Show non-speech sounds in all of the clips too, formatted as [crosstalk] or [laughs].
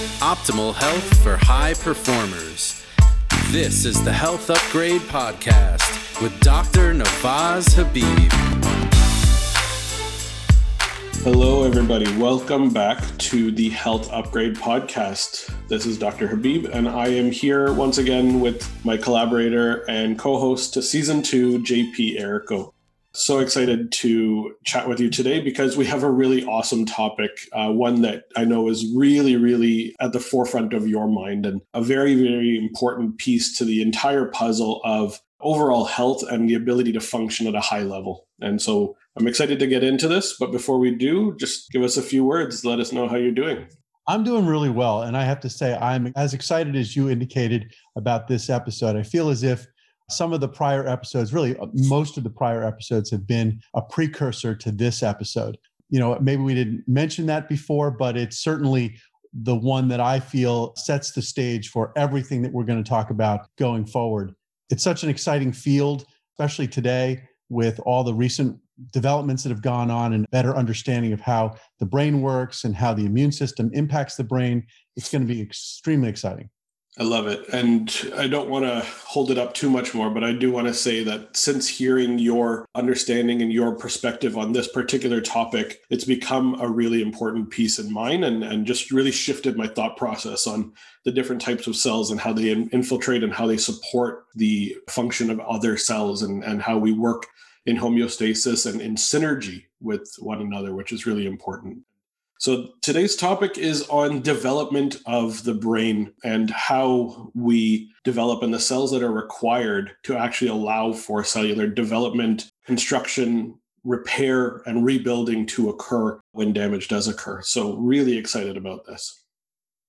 Optimal health for high performers. This is the Health Upgrade Podcast with Dr. Navaz Habib. Hello, everybody. Welcome back to the Health Upgrade Podcast. This is Dr. Habib, and I am here once again with my collaborator and co host to season two, JP Errico. So excited to chat with you today because we have a really awesome topic, uh, one that I know is really, really at the forefront of your mind and a very, very important piece to the entire puzzle of overall health and the ability to function at a high level. And so I'm excited to get into this. But before we do, just give us a few words. Let us know how you're doing. I'm doing really well. And I have to say, I'm as excited as you indicated about this episode. I feel as if some of the prior episodes, really uh, most of the prior episodes, have been a precursor to this episode. You know, maybe we didn't mention that before, but it's certainly the one that I feel sets the stage for everything that we're going to talk about going forward. It's such an exciting field, especially today with all the recent developments that have gone on and better understanding of how the brain works and how the immune system impacts the brain. It's going to be extremely exciting. I love it. And I don't want to hold it up too much more, but I do want to say that since hearing your understanding and your perspective on this particular topic, it's become a really important piece in mine and, and just really shifted my thought process on the different types of cells and how they infiltrate and how they support the function of other cells and, and how we work in homeostasis and in synergy with one another, which is really important. So today's topic is on development of the brain and how we develop and the cells that are required to actually allow for cellular development, construction, repair, and rebuilding to occur when damage does occur. So really excited about this.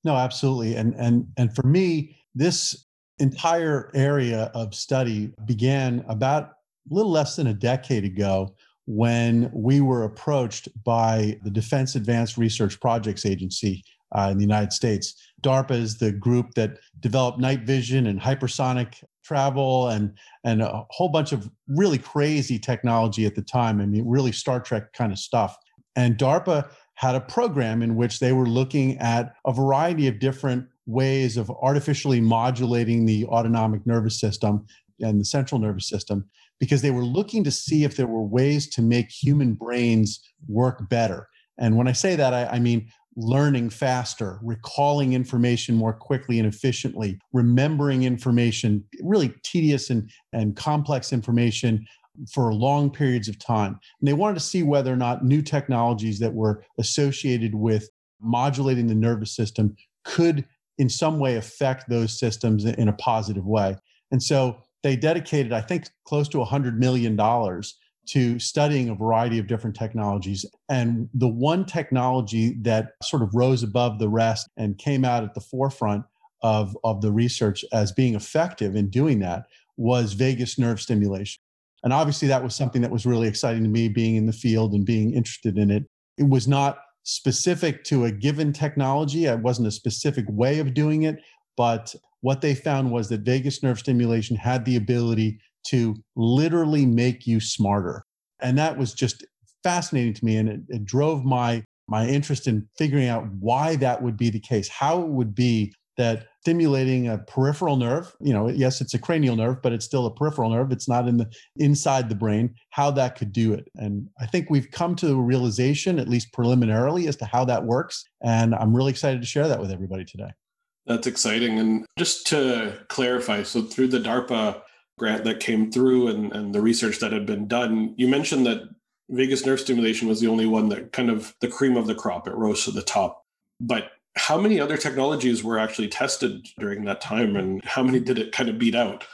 No, absolutely. And and and for me, this entire area of study began about a little less than a decade ago when we were approached by the Defense Advanced Research Projects Agency uh, in the United States. DARPA is the group that developed night vision and hypersonic travel and and a whole bunch of really crazy technology at the time. I mean, really Star Trek kind of stuff. And DARPA had a program in which they were looking at a variety of different ways of artificially modulating the autonomic nervous system and the central nervous system because they were looking to see if there were ways to make human brains work better. And when I say that, I, I mean learning faster, recalling information more quickly and efficiently, remembering information, really tedious and, and complex information for long periods of time. And they wanted to see whether or not new technologies that were associated with modulating the nervous system could in some way affect those systems in a positive way. And so they dedicated, I think, close to $100 million to studying a variety of different technologies. And the one technology that sort of rose above the rest and came out at the forefront of, of the research as being effective in doing that was vagus nerve stimulation. And obviously, that was something that was really exciting to me being in the field and being interested in it. It was not specific to a given technology, it wasn't a specific way of doing it, but what they found was that vagus nerve stimulation had the ability to literally make you smarter. And that was just fascinating to me. And it, it drove my, my interest in figuring out why that would be the case, how it would be that stimulating a peripheral nerve you know yes it's a cranial nerve but it's still a peripheral nerve it's not in the inside the brain how that could do it and i think we've come to a realization at least preliminarily as to how that works and i'm really excited to share that with everybody today that's exciting. And just to clarify, so through the DARPA grant that came through and, and the research that had been done, you mentioned that vagus nerve stimulation was the only one that kind of the cream of the crop, it rose to the top. But how many other technologies were actually tested during that time and how many did it kind of beat out?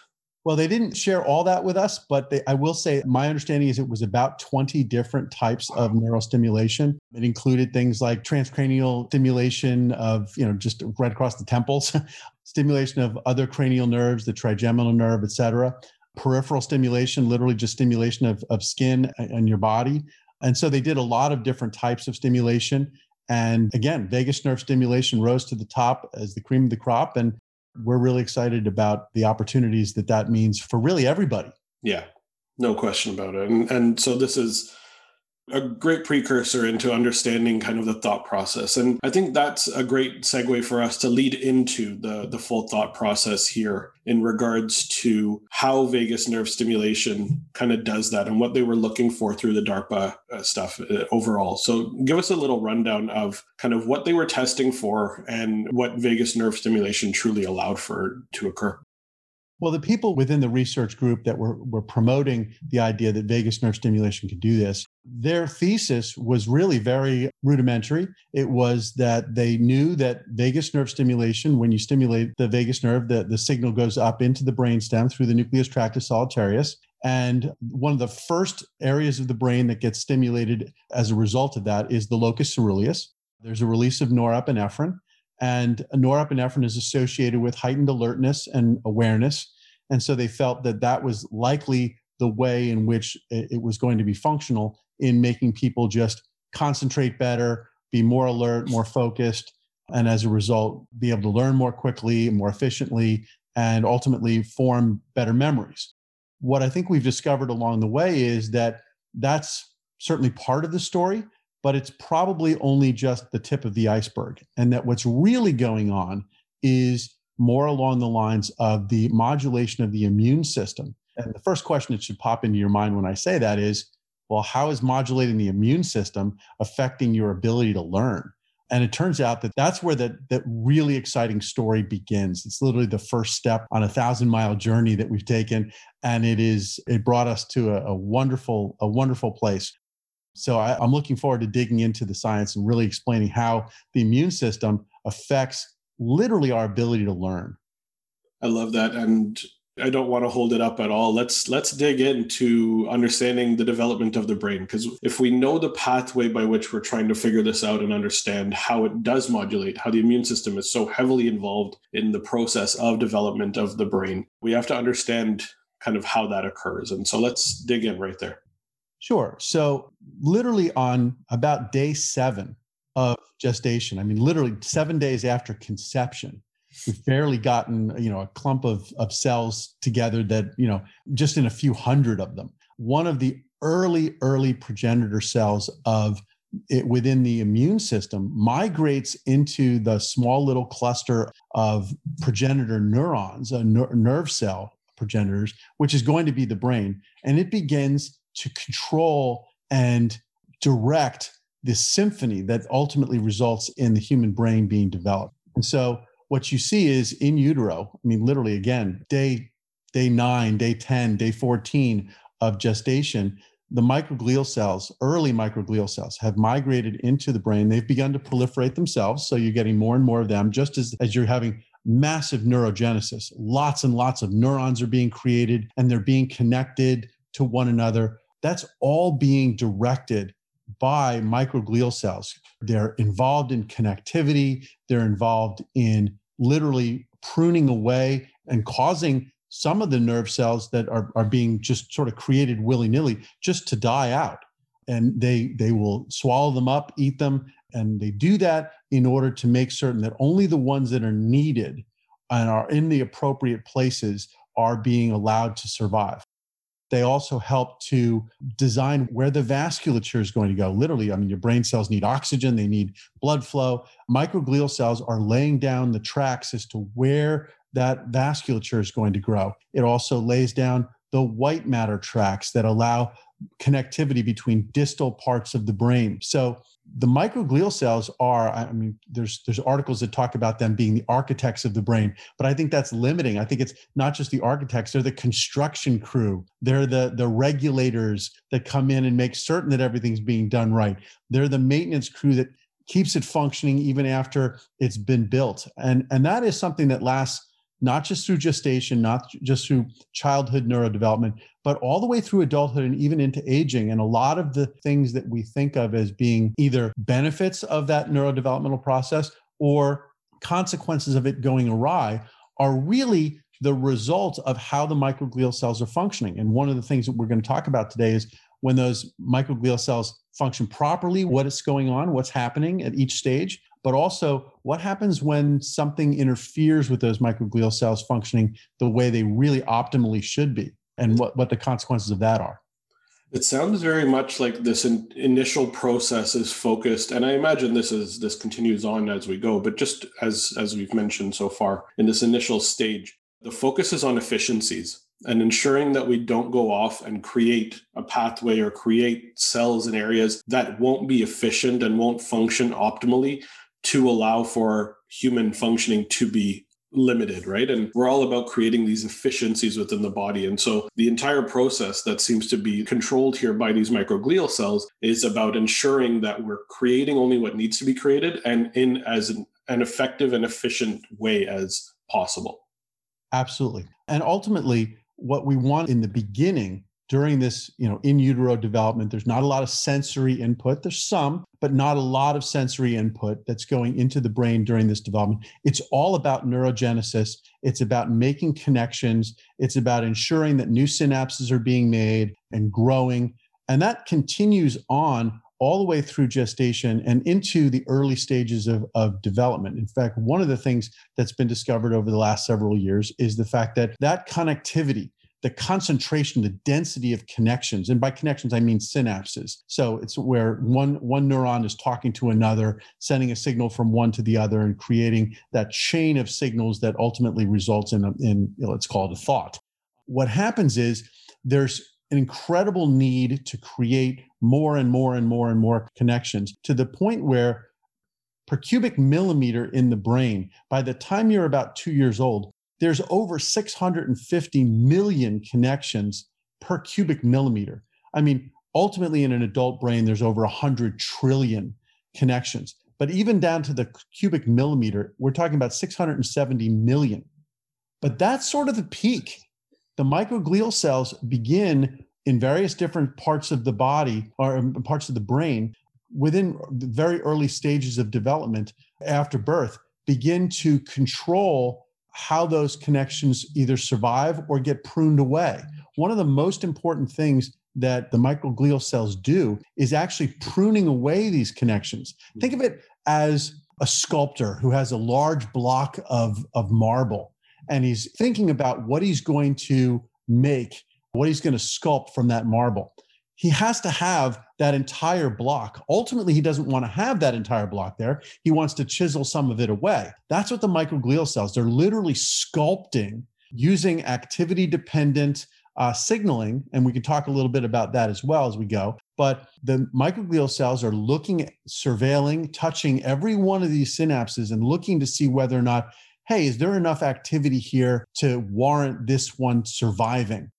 Well, they didn't share all that with us, but they, I will say my understanding is it was about 20 different types of neural stimulation. It included things like transcranial stimulation of, you know, just right across the temples, [laughs] stimulation of other cranial nerves, the trigeminal nerve, et cetera, peripheral stimulation, literally just stimulation of, of skin and your body. And so they did a lot of different types of stimulation. And again, vagus nerve stimulation rose to the top as the cream of the crop. And we're really excited about the opportunities that that means for really everybody. Yeah, no question about it. And, and so this is a great precursor into understanding kind of the thought process. And I think that's a great segue for us to lead into the, the full thought process here in regards to how vagus nerve stimulation kind of does that and what they were looking for through the DARPA uh, stuff uh, overall. So give us a little rundown of kind of what they were testing for and what vagus nerve stimulation truly allowed for to occur. Well, the people within the research group that were, were promoting the idea that vagus nerve stimulation could do this, their thesis was really very rudimentary. It was that they knew that vagus nerve stimulation, when you stimulate the vagus nerve, the, the signal goes up into the brainstem through the nucleus tractus solitarius. And one of the first areas of the brain that gets stimulated as a result of that is the locus coeruleus. There's a release of norepinephrine. And norepinephrine is associated with heightened alertness and awareness. And so they felt that that was likely the way in which it was going to be functional in making people just concentrate better, be more alert, more focused, and as a result, be able to learn more quickly, more efficiently, and ultimately form better memories. What I think we've discovered along the way is that that's certainly part of the story, but it's probably only just the tip of the iceberg. And that what's really going on is more along the lines of the modulation of the immune system. And the first question that should pop into your mind when I say that is, well, how is modulating the immune system affecting your ability to learn? And it turns out that that's where that, that really exciting story begins. It's literally the first step on a thousand mile journey that we've taken. And it is, it brought us to a, a wonderful, a wonderful place. So I, I'm looking forward to digging into the science and really explaining how the immune system affects literally our ability to learn. I love that. And I don't want to hold it up at all. Let's let's dig into understanding the development of the brain because if we know the pathway by which we're trying to figure this out and understand how it does modulate, how the immune system is so heavily involved in the process of development of the brain, we have to understand kind of how that occurs. And so let's dig in right there. Sure. So, literally on about day seven of gestation, I mean, literally seven days after conception, we've barely gotten, you know, a clump of, of cells together that, you know, just in a few hundred of them. One of the early, early progenitor cells of it within the immune system migrates into the small little cluster of progenitor neurons, a ner- nerve cell progenitors, which is going to be the brain. And it begins to control and direct the symphony that ultimately results in the human brain being developed. And so what you see is in utero, I mean, literally again, day, day nine, day 10, day 14 of gestation, the microglial cells, early microglial cells, have migrated into the brain. They've begun to proliferate themselves. So you're getting more and more of them, just as, as you're having massive neurogenesis. Lots and lots of neurons are being created and they're being connected to one another that's all being directed by microglial cells. They're involved in connectivity, they're involved in literally pruning away and causing some of the nerve cells that are, are being just sort of created willy-nilly just to die out. And they they will swallow them up eat them and they do that in order to make certain that only the ones that are needed and are in the appropriate places are being allowed to survive they also help to design where the vasculature is going to go. Literally, I mean, your brain cells need oxygen, they need blood flow. Microglial cells are laying down the tracks as to where that vasculature is going to grow. It also lays down the white matter tracks that allow connectivity between distal parts of the brain. So the microglial cells are i mean there's there's articles that talk about them being the architects of the brain but i think that's limiting. I think it's not just the architects they're the construction crew. They're the the regulators that come in and make certain that everything's being done right. They're the maintenance crew that keeps it functioning even after it's been built. And and that is something that lasts not just through gestation, not just through childhood neurodevelopment, but all the way through adulthood and even into aging. And a lot of the things that we think of as being either benefits of that neurodevelopmental process or consequences of it going awry are really the result of how the microglial cells are functioning. And one of the things that we're going to talk about today is when those microglial cells function properly, what is going on, what's happening at each stage, but also what happens when something interferes with those microglial cells functioning the way they really optimally should be and what, what the consequences of that are. It sounds very much like this in, initial process is focused, and I imagine this is this continues on as we go. But just as as we've mentioned so far in this initial stage, the focus is on efficiencies and ensuring that we don't go off and create a pathway or create cells in areas that won't be efficient and won't function optimally to allow for human functioning to be limited, right? And we're all about creating these efficiencies within the body. And so the entire process that seems to be controlled here by these microglial cells is about ensuring that we're creating only what needs to be created and in as an, an effective and efficient way as possible. Absolutely. And ultimately, what we want in the beginning during this, you know, in utero development, there's not a lot of sensory input. There's some, but not a lot of sensory input that's going into the brain during this development. It's all about neurogenesis. It's about making connections. It's about ensuring that new synapses are being made and growing. And that continues on all the way through gestation and into the early stages of, of development. In fact, one of the things that's been discovered over the last several years is the fact that that connectivity the concentration, the density of connections, and by connections I mean synapses. So it's where one one neuron is talking to another, sending a signal from one to the other, and creating that chain of signals that ultimately results in, a, in you know, it's called a thought. What happens is there's an incredible need to create more and more and more and more connections to the point where per cubic millimeter in the brain, by the time you're about two years old, there's over 650 million connections per cubic millimeter. I mean, ultimately, in an adult brain, there's over 100 trillion connections. But even down to the cubic millimeter, we're talking about 670 million. But that's sort of the peak. The microglial cells begin in various different parts of the body or um, parts of the brain within very early stages of development after birth begin to control how those connections either survive or get pruned away. One of the most important things that the microglial cells do is actually pruning away these connections. Hmm. Think of it as a sculptor who has a large block of, of marble and he's thinking about what he's going to make, what he's going to sculpt from that marble he has to have that entire block. Ultimately, he doesn't want to have that entire block there. He wants to chisel some of it away. That's what the microglial cells, they're literally sculpting using activity dependent uh, signaling. And we can talk a little bit about that as well as we go. But the microglial cells are looking surveilling, touching every one of these synapses and looking to see whether or not, hey, is there enough activity here to warrant this one surviving?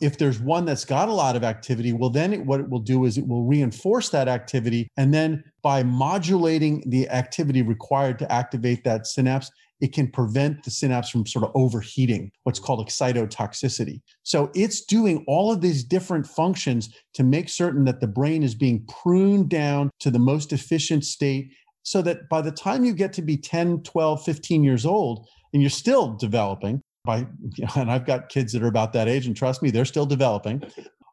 If there's one that's got a lot of activity, well, then it, what it will do is it will reinforce that activity. And then by modulating the activity required to activate that synapse, it can prevent the synapse from sort of overheating, what's called excitotoxicity. So it's doing all of these different functions to make certain that the brain is being pruned down to the most efficient state so that by the time you get to be 10, 12, 15 years old, and you're still developing, by you [laughs] know, and I've got kids that are about that age, and trust me, they're still developing.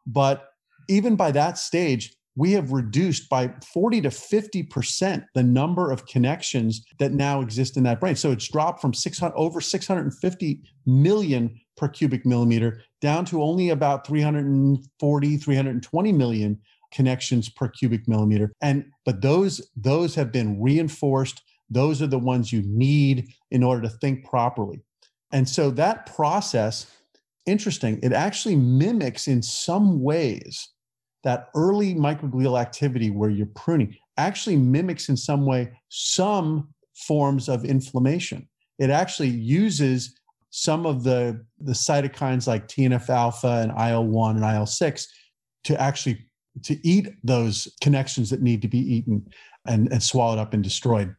But even by that stage, we have reduced by 40 to 50% the number of connections that now exist in that brain. So it's dropped from 600 over 650 million per cubic millimeter down to only about 340, 320 million connections per cubic millimeter. And but those those have been reinforced. Those are the ones you need in order to think properly. And so that process, interesting, it actually mimics in some ways that early microglial activity where you're pruning, actually mimics in some way some forms of inflammation. It actually uses some of the, the cytokines like TNF alpha and IL 1 and IL 6 to actually to eat those connections that need to be eaten and, and swallowed up and destroyed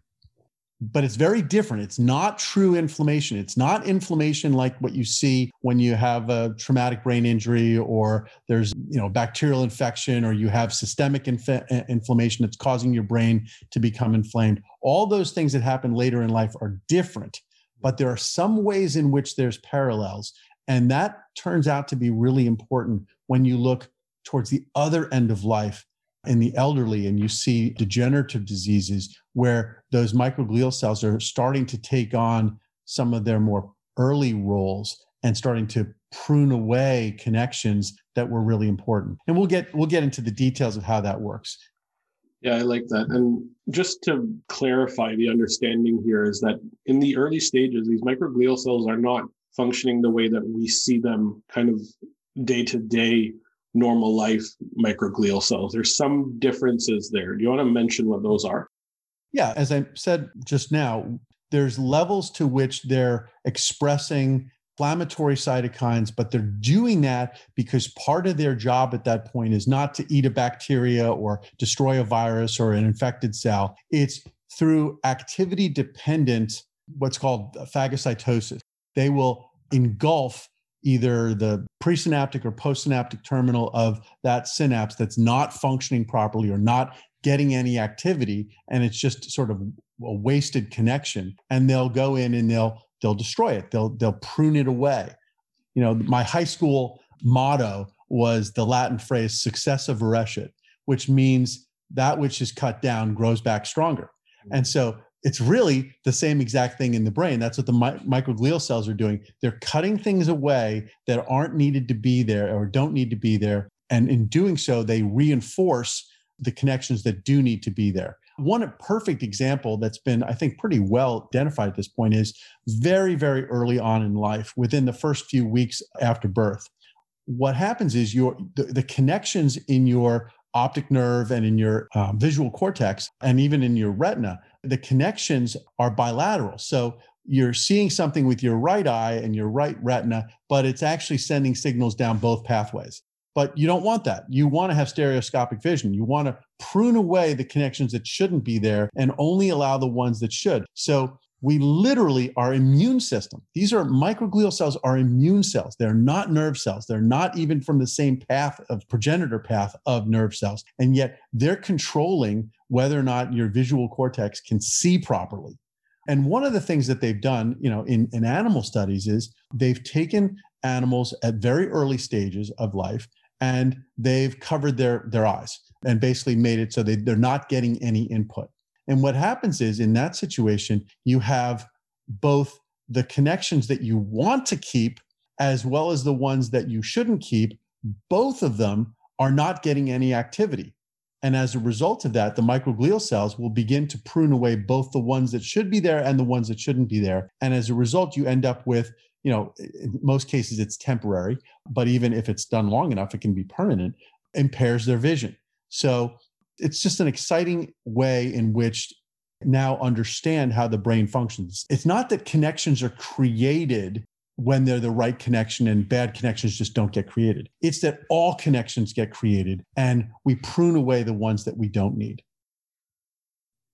but it's very different. It's not true inflammation. It's not inflammation like what you see when you have a traumatic brain injury or there's, you know, bacterial infection or you have systemic inf- uh, inflammation that's causing your brain to become inflamed. All those things that happen later in life are different, but there are some ways in which there's parallels. And that turns out to be really important when you look towards the other end of life in the elderly and you see degenerative diseases where those microglial cells are starting to take on some of their more early roles and starting to prune away connections that were really important. And we'll get we'll get into the details of how that works. Yeah, I like that. And just to clarify the understanding here is that in the early stages, these microglial cells are not functioning the way that we see them kind of day to day normal life microglial cells. There's some differences there. Do you want to mention what those are? Yeah, as I said just now, there's levels to which they're expressing inflammatory cytokines, but they're doing that because part of their job at that point is not to eat a bacteria or destroy a virus or an infected cell. It's through activity dependent, what's called phagocytosis. They will engulf either the presynaptic or postsynaptic terminal of that synapse that's not functioning properly or not getting any activity and it's just sort of a wasted connection. And they'll go in and they'll they'll destroy it. They'll they'll prune it away. You know my high school motto was the latin phrase succisa virescit which means that which is cut down grows back stronger. And mm-hmm. so it's really the same exact thing in the brain. That's what the mi- microglial cells are doing. They're cutting things away that aren't needed to be there or don't need to be there. And in doing so, they reinforce the connections that do need to be there. One perfect example that's been, I think, pretty well identified at this point is very, very early on in life, within the first few weeks after birth. What happens is your the, the connections in your optic nerve and in your um, visual cortex and even in your retina the connections are bilateral. So you're seeing something with your right eye and your right retina, but it's actually sending signals down both pathways. But you don't want that. You want to have stereoscopic vision. You want to prune away the connections that shouldn't be there and only allow the ones that should. So we literally our immune system these are microglial cells are immune cells. They're not nerve cells. They're not even from the same path of progenitor path of nerve cells. And yet they're controlling whether or not your visual cortex can see properly. And one of the things that they've done you know in, in animal studies is they've taken animals at very early stages of life and they've covered their their eyes and basically made it so they, they're not getting any input and what happens is in that situation, you have both the connections that you want to keep as well as the ones that you shouldn't keep. Both of them are not getting any activity. And as a result of that, the microglial cells will begin to prune away both the ones that should be there and the ones that shouldn't be there. And as a result, you end up with, you know, in most cases it's temporary, but even if it's done long enough, it can be permanent, impairs their vision. So it's just an exciting way in which now understand how the brain functions. It's not that connections are created when they're the right connection and bad connections just don't get created. It's that all connections get created and we prune away the ones that we don't need.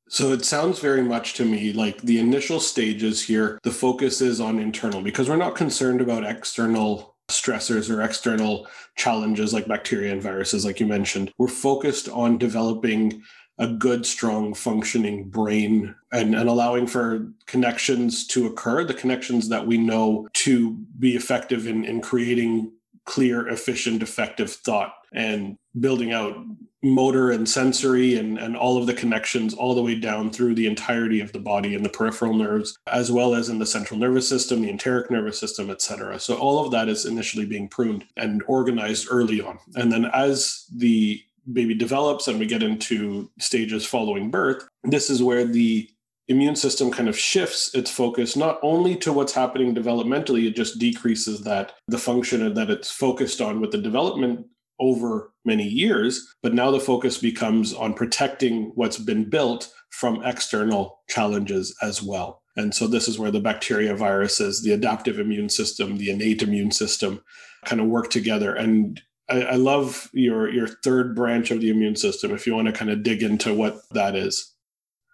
So it sounds very much to me like the initial stages here, the focus is on internal because we're not concerned about external stressors or external challenges like bacteria and viruses, like you mentioned. We're focused on developing a good, strong, functioning brain and, and allowing for connections to occur, the connections that we know to be effective in, in creating clear, efficient, effective thought and building out motor and sensory and, and all of the connections all the way down through the entirety of the body and the peripheral nerves, as well as in the central nervous system, the enteric nervous system, etc. So all of that is initially being pruned and organized early on. And then as the baby develops and we get into stages following birth, this is where the immune system kind of shifts its focus not only to what's happening developmentally, it just decreases that the function that it's focused on with the development over many years. But now the focus becomes on protecting what's been built from external challenges as well. And so this is where the bacteria, viruses, the adaptive immune system, the innate immune system kind of work together. And I, I love your your third branch of the immune system. If you want to kind of dig into what that is.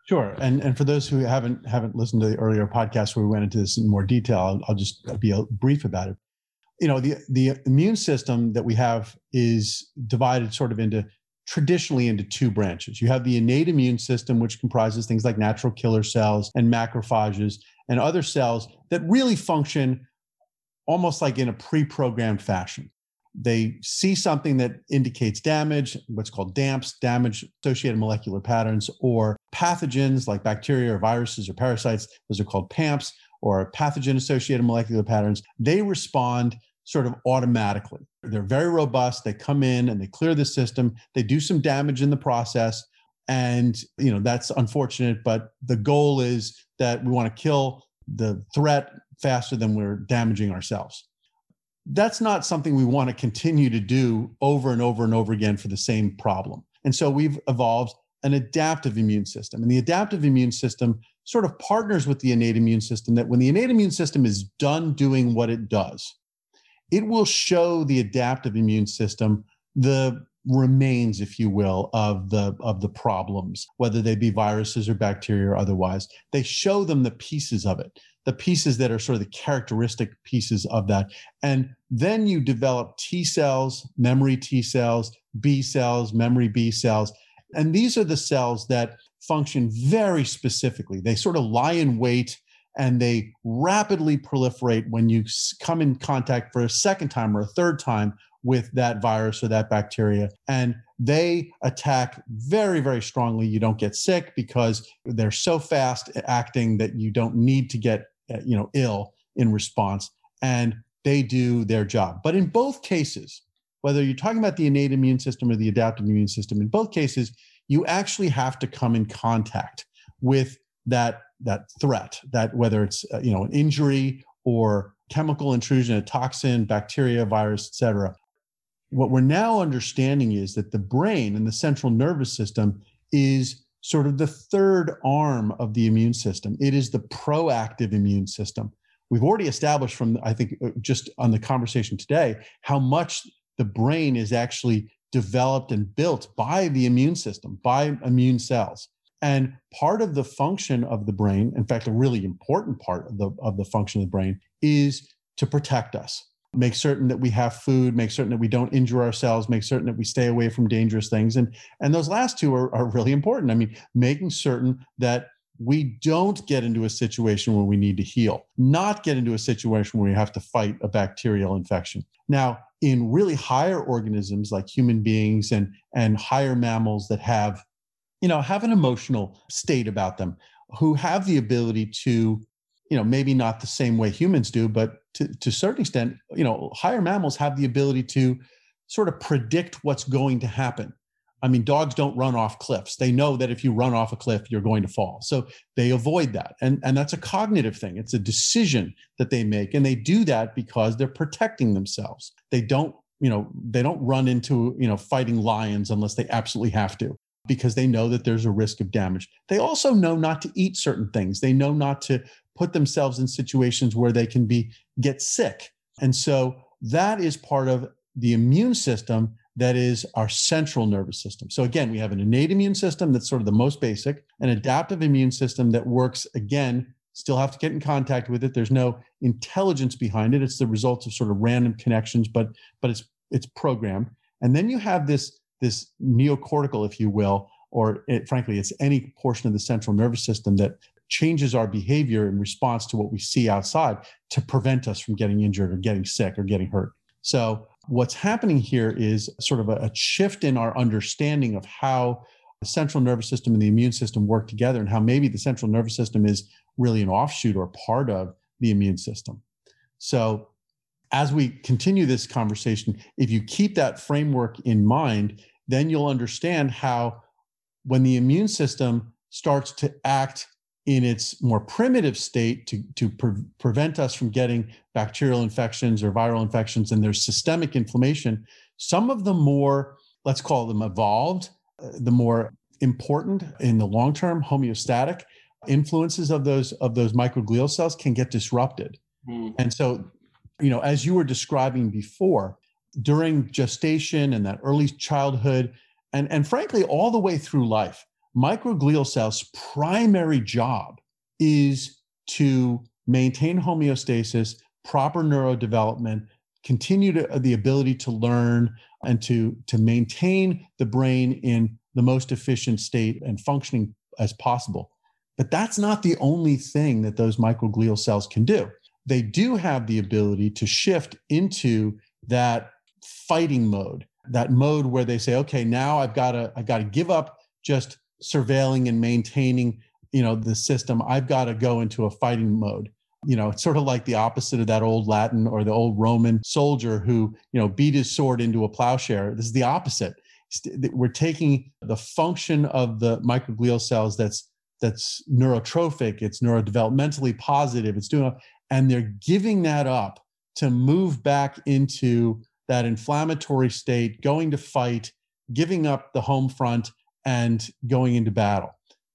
Sure, and and for those who haven't haven't listened to the earlier podcast where we went into this in more detail, I'll, I'll just be brief about it you know the the immune system that we have is divided sort of into traditionally into two branches. You have the innate immune system, which comprises things like natural killer cells and macrophages and other cells that really function almost like in a pre-programmed fashion. They see something that indicates damage, what's called DAMPs, damage associated molecular patterns, or pathogens like bacteria or viruses or parasites, those are called PAMPs, or pathogen associated molecular patterns. They respond sort of automatically. They're very robust. They come in and they clear the system. They do some damage in the process. And, you know, that's unfortunate, but the goal is that we want to kill the threat faster than we're damaging ourselves. That's not something we want to continue to do over and over and over again for the same problem. And so we've evolved an adaptive immune system. And the adaptive immune system sort of partners with the innate immune system that when the innate immune system is done doing what it does, it will show the adaptive immune system the remains if you will of the of the problems whether they be viruses or bacteria or otherwise. They show them the pieces of it the pieces that are sort of the characteristic pieces of that. And then you develop t cells memory t cells b cells memory b cells. And these are the cells that function very specifically they sort of lie in wait and they rapidly proliferate when you come in contact for a second time or a third time with that virus or that bacteria. And they attack very, very strongly. You don't get sick because they're so fast acting that you don't need to get uh, you know ill in response and they do their job but in both cases whether you're talking about the innate immune system or the adaptive immune system in both cases you actually have to come in contact with that that threat that whether it's uh, you know an injury or chemical intrusion a toxin bacteria virus etc what we're now understanding is that the brain and the central nervous system is sort of the third arm of the immune system. It is the proactive immune system. We've already established from i think uh, just on the conversation today how much the brain is actually developed and built by the immune system by immune cells and part of the function of the brain, in fact, a really important part of the, of the function of the brain, is to protect us. Make certain that we have food, make certain that we don't injure ourselves, make certain that we stay away from dangerous things. And, and those last two are, are really important. I mean, making certain that we don't get into a situation where we need to heal, not get into a situation where we have to fight a bacterial infection. Now, in really higher organisms like human beings and, and higher mammals that have you know have an emotional state about them who have the ability to you know maybe not the same way humans do but to, to a certain extent you know higher mammals have the ability to sort of predict what's going to happen i mean dogs don't run off cliffs they know that if you run off a cliff you're going to fall so they avoid that and and that's a cognitive thing it's a decision that they make and they do that because they're protecting themselves they don't you know they don't run into you know fighting lions unless they absolutely have to because they know that there's a risk of damage. They also know not to eat certain things. They know not to put themselves in situations where they can be get sick. And so that is part of the immune system that is our central nervous system. So again, we have an innate immune system that's sort of the most basic, an adaptive immune system that works again, still have to get in contact with it. There's no intelligence behind it. It's the results of sort of random connections, but but it's it's programmed. And then you have this this neocortical, if you will, or it, frankly, it's any portion of the central nervous system that changes our behavior in response to what we see outside to prevent us from getting injured or getting sick or getting hurt. So, what's happening here is sort of a, a shift in our understanding of how the central nervous system and the immune system work together and how maybe the central nervous system is really an offshoot or part of the immune system. So, as we continue this conversation, if you keep that framework in mind, then you'll understand how when the immune system starts to act in its more primitive state to, to pre- prevent us from getting bacterial infections or viral infections, and there's systemic inflammation, some of the more, let's call them evolved, uh, the more important in the long term homeostatic influences of those of those microglial cells can get disrupted. Mm. And so you know, as you were describing before, during gestation and that early childhood, and, and frankly, all the way through life, microglial cells' primary job is to maintain homeostasis, proper neurodevelopment, continue to, the ability to learn, and to, to maintain the brain in the most efficient state and functioning as possible. But that's not the only thing that those microglial cells can do they do have the ability to shift into that fighting mode, that mode where they say, okay, now I've got to, I've got to give up just surveilling and maintaining, you know, the system. I've got to go into a fighting mode. you know, it's sort of like the opposite of that old Latin or the old Roman soldier who, you know, beat his sword into a plowshare. This is the opposite. We're taking the function of the microglial cells that's that's neurotrophic, it's neurodevelopmentally positive, it's doing, and they're giving that up to move back into that inflammatory state, going to fight, giving up the home front, and going into battle.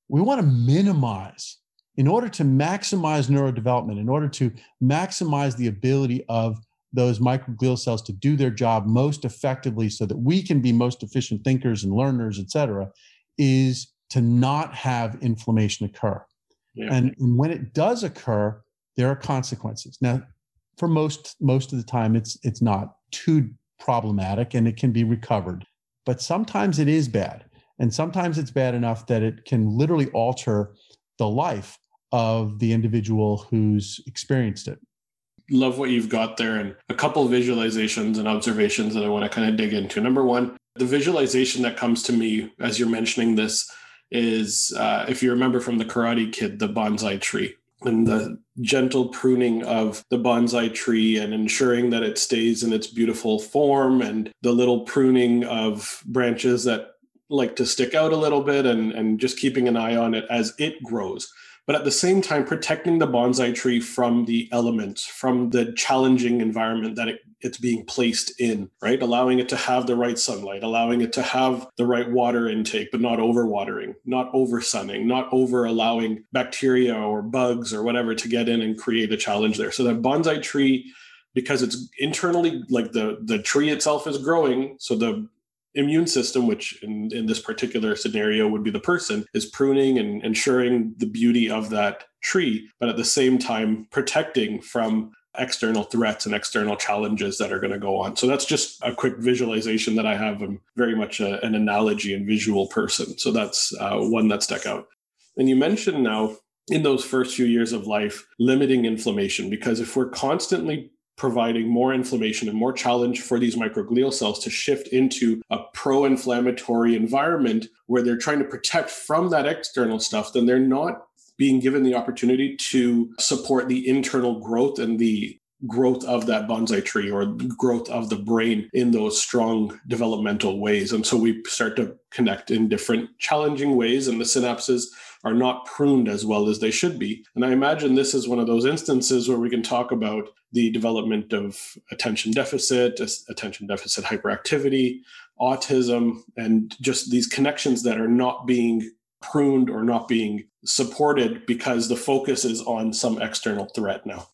We want to minimize, in order to maximize neurodevelopment, in order to maximize the ability of those microglial cells to do their job most effectively so that we can be most efficient thinkers and learners, et cetera, is to not have inflammation occur. Yeah. And, and when it does occur, there are consequences. Now, for most most of the time, it's it's not too problematic and it can be recovered. But sometimes it is bad. And sometimes it's bad enough that it can literally alter the life of the individual who's experienced it. Love what you've got there and a couple visualizations and observations that I want to kind of dig into. Number one, the visualization that comes to me as you're mentioning this is uh, if you remember from the Karate Kid, the bonsai tree and the gentle pruning of the bonsai tree and ensuring that it stays in its beautiful form and the little pruning of branches that like to stick out a little bit and, and just keeping an eye on it as it grows but at the same time protecting the bonsai tree from the elements from the challenging environment that it it's being placed in, right? Allowing it to have the right sunlight, allowing it to have the right water intake, but not overwatering, not over sunning, not over allowing bacteria or bugs or whatever to get in and create a challenge there. So that bonsai tree, because it's internally like the the tree itself is growing, so the immune system, which in, in this particular scenario would be the person, is pruning and ensuring the beauty of that tree, but at the same time protecting from external threats and external challenges that are going to go on. So that's just a quick visualization that I have. I'm very much a, an analogy and visual person. So that's uh, one that stuck out. And you mentioned now in those first few years of life, limiting inflammation, because if we're constantly providing more inflammation and more challenge for these microglial cells to shift into a pro inflammatory environment where they're trying to protect from that external stuff, then they're not being given the opportunity to support the internal growth and the growth of that bonsai tree or growth of the brain in those strong developmental ways. And so we start to connect in different challenging ways, and the synapses are not pruned as well as they should be. And I imagine this is one of those instances where we can talk about the development of attention deficit, attention deficit hyperactivity, autism, and just these connections that are not being pruned or not being supported because the focus is on some external threat now.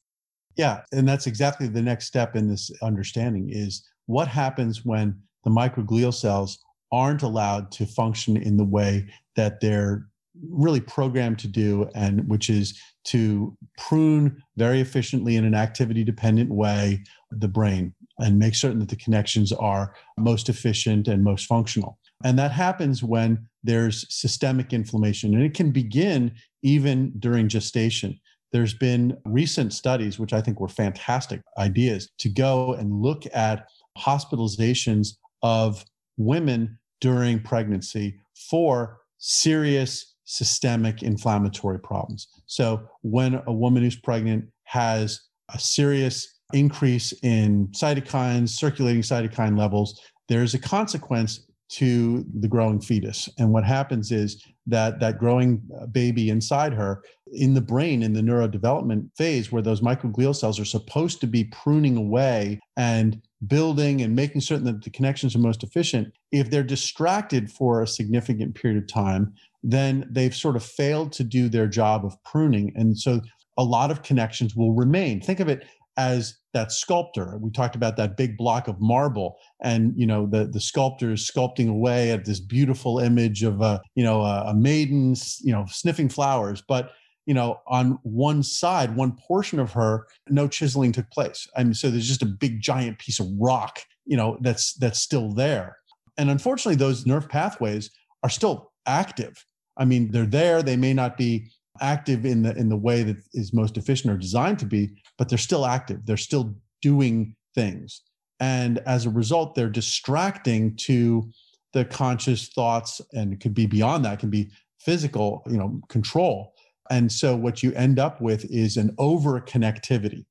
Yeah, and that's exactly the next step in this understanding is what happens when the microglial cells aren't allowed to function in the way that they're really programmed to do and which is to prune very efficiently in an activity dependent way the brain and make certain that the connections are most efficient and most functional and that happens when there's systemic inflammation, and it can begin even during gestation. There's been recent studies, which I think were fantastic ideas, to go and look at hospitalizations of women during pregnancy for serious systemic inflammatory problems. So, when a woman who's pregnant has a serious increase in cytokines, circulating cytokine levels, there's a consequence to the growing fetus. And what happens is that that growing uh, baby inside her in the brain in the neurodevelopment phase where those microglial cells are supposed to be pruning away and building and making certain that the connections are most efficient if they're distracted for a significant period of time then they've sort of failed to do their job of pruning and so a lot of connections will remain think of it as that sculptor. We talked about that big block of marble, and you know the the sculptor is sculpting away at this beautiful image of a you know a, a maiden you know sniffing flowers, but you know on one side, one portion of her, no chiseling took place. I mean, so there's just a big giant piece of rock, you know, that's that's still there. And unfortunately, those nerve pathways are still active. I mean, they're there. They may not be active in the in the way that is most efficient or designed to be but they're still active they're still doing things and as a result they're distracting to the conscious thoughts and it could be beyond that it can be physical you know control And so what you end up with is an overconnectivity.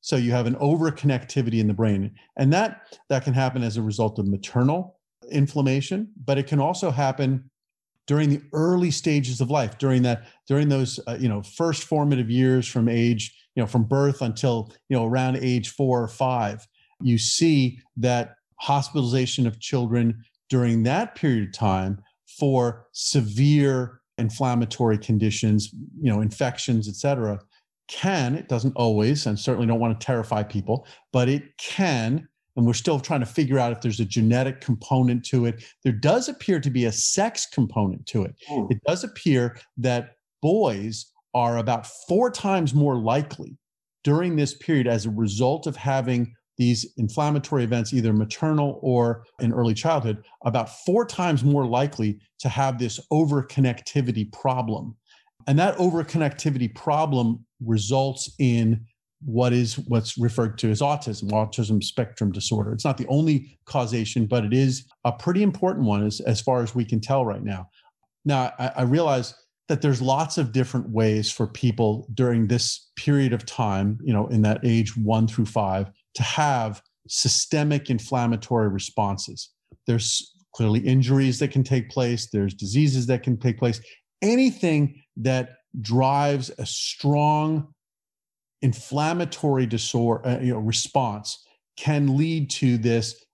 So you have an overconnectivity in the brain. And that that can happen as a result of maternal inflammation, but it can also happen during the early stages of life, during that during those uh, you know first formative years from age, you know, from birth until, you know, around age 4 or 5. You see that hospitalization of children during that period of time for severe inflammatory conditions, you know, infections, et cetera, can, it doesn't always, and certainly don't want to terrify people, but it can, and we're still trying to figure out if there's a genetic component to it. There does appear to be a sex component to it. Mm. It does appear that boys are about four times more likely during this period as a result of having these inflammatory events, either maternal or in early childhood, about four times more likely to have this overconnectivity problem. And that overconnectivity problem results in what is what's referred to as autism, autism spectrum disorder. It's not the only causation, but it is a pretty important one as, as far as we can tell right now. Now, I, I realize that there's lots of different ways for people during this period of time, you know, in that age one through five, to have systemic inflammatory responses. There's clearly injuries that can take place, there's diseases that can take place. Anything that drives a strong inflammatory disorder uh, you know, response can lead to this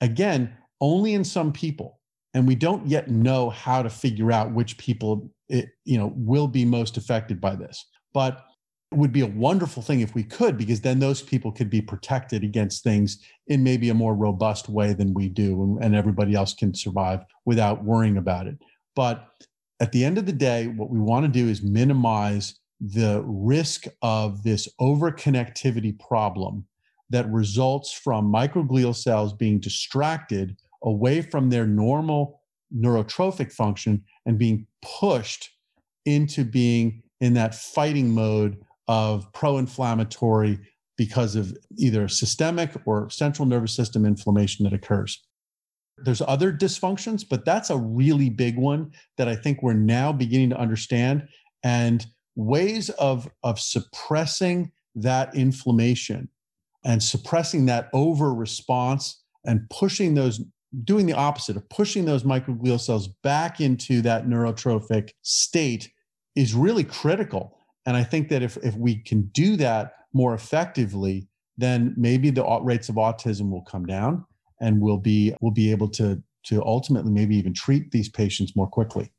again only in some people and we don't yet know how to figure out which people it, you know will be most affected by this but it would be a wonderful thing if we could, because then those people could be protected against things in maybe a more robust way than we do, and, and everybody else can survive without worrying about it. But at the end of the day, what we want to do is minimize the risk of this overconnectivity problem that results from microglial cells being distracted away from their normal neurotrophic function and being pushed into being in that fighting mode of pro inflammatory because of either systemic or central nervous system inflammation that occurs. There's other dysfunctions, but that's a really big one that I think we're now beginning to understand. And ways of, of suppressing that inflammation and suppressing that over response and pushing those, doing the opposite of pushing those microglial cells back into that neurotrophic state is really critical and I think that if, if we can do that more effectively, then maybe the rates of autism will come down and we'll be, we'll be able to, to ultimately maybe even treat these patients more quickly.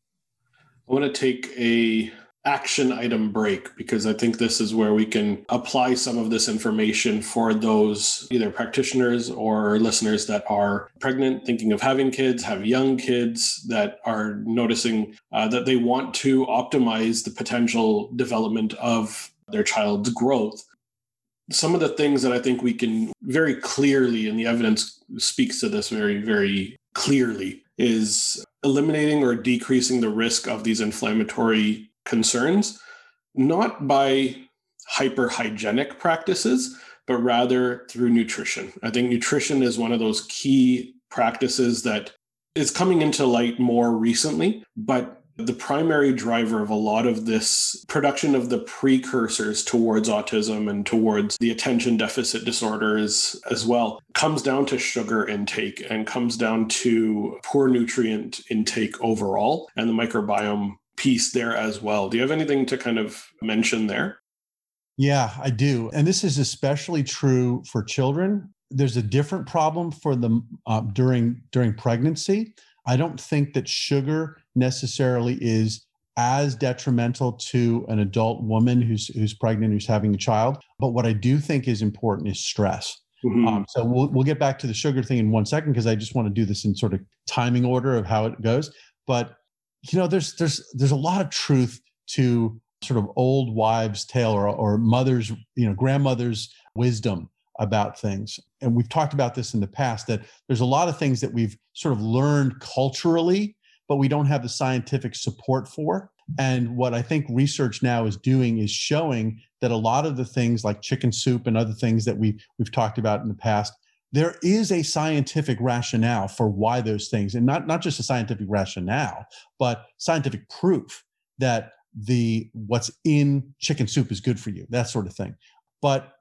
I want to take a action item break because I think this is where we can apply some of this information for those either practitioners or listeners that are pregnant, thinking of having kids, have young kids that are noticing uh, that they want to optimize the potential development of their child's growth. Some of the things that I think we can very clearly, and the evidence speaks to this very, very clearly, is eliminating or decreasing the risk of these inflammatory concerns, not by hyper hygienic practices, but rather through nutrition. I think nutrition is one of those key practices that is coming into light more recently, but the primary driver of a lot of this production of the precursors towards autism and towards the attention deficit disorders as well comes down to sugar intake and comes down to poor nutrient intake overall and the microbiome piece there as well. Do you have anything to kind of mention there? Yeah, I do. And this is especially true for children. There's a different problem for them uh, during during pregnancy. I don't think that sugar necessarily is as detrimental to an adult woman who's who's pregnant who's having a child. But what I do think is important is stress. Mm-hmm. Um, so we'll we'll get back to the sugar thing in one second because I just want to do this in sort of timing order of how it goes. But you know there's there's there's a lot of truth to sort of old wives tale or, or mother's you know grandmother's wisdom about things. And we've talked about this in the past that there's a lot of things that we've sort of learned culturally but we don't have the scientific support for. And what i think research now is doing is showing that a lot of the things like chicken soup and other things that we we've talked about in the past there is a scientific rationale for why those things, and not, not just a scientific rationale, but scientific proof that the what's in chicken soup is good for you, that sort of thing. But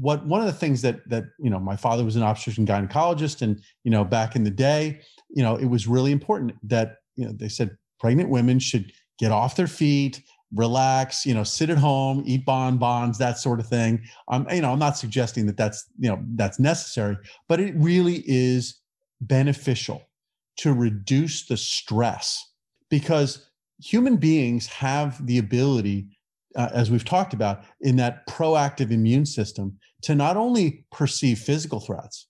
what one of the things that that you know, my father was an obstetrician gynecologist, and you know, back in the day, you know, it was really important that you know they said pregnant women should get off their feet, relax, you know, sit at home, eat bonbons, that sort of thing. I'm, you know, I'm not suggesting that that's, you know, that's necessary, but it really is beneficial to reduce the stress because human beings have the ability, uh, as we've talked about, in that proactive immune system to not only perceive physical threats,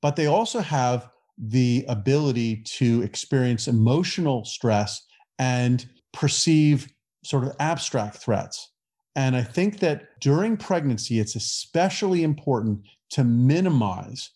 but they also have the ability to experience emotional stress and perceive sort of abstract threats. And I think that during pregnancy, it's especially important to minimize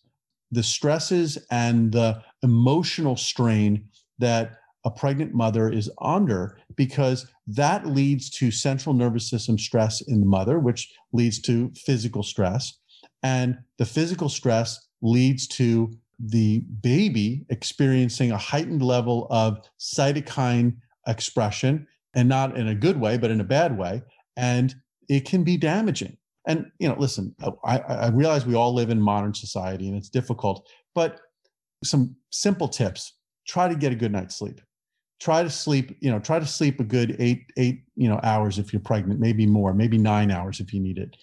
the stresses and the emotional strain that a pregnant mother is under because that leads to central nervous system stress in the mother, which leads to physical stress. And the physical stress leads to the baby experiencing a heightened level of cytokine expression and not in a good way, but in a bad way. And it can be damaging. And, you know, listen, I, I realize we all live in modern society and it's difficult, but some simple tips try to get a good night's sleep. Try to sleep, you know, try to sleep a good eight, eight, you know, hours if you're pregnant, maybe more, maybe nine hours if you need it.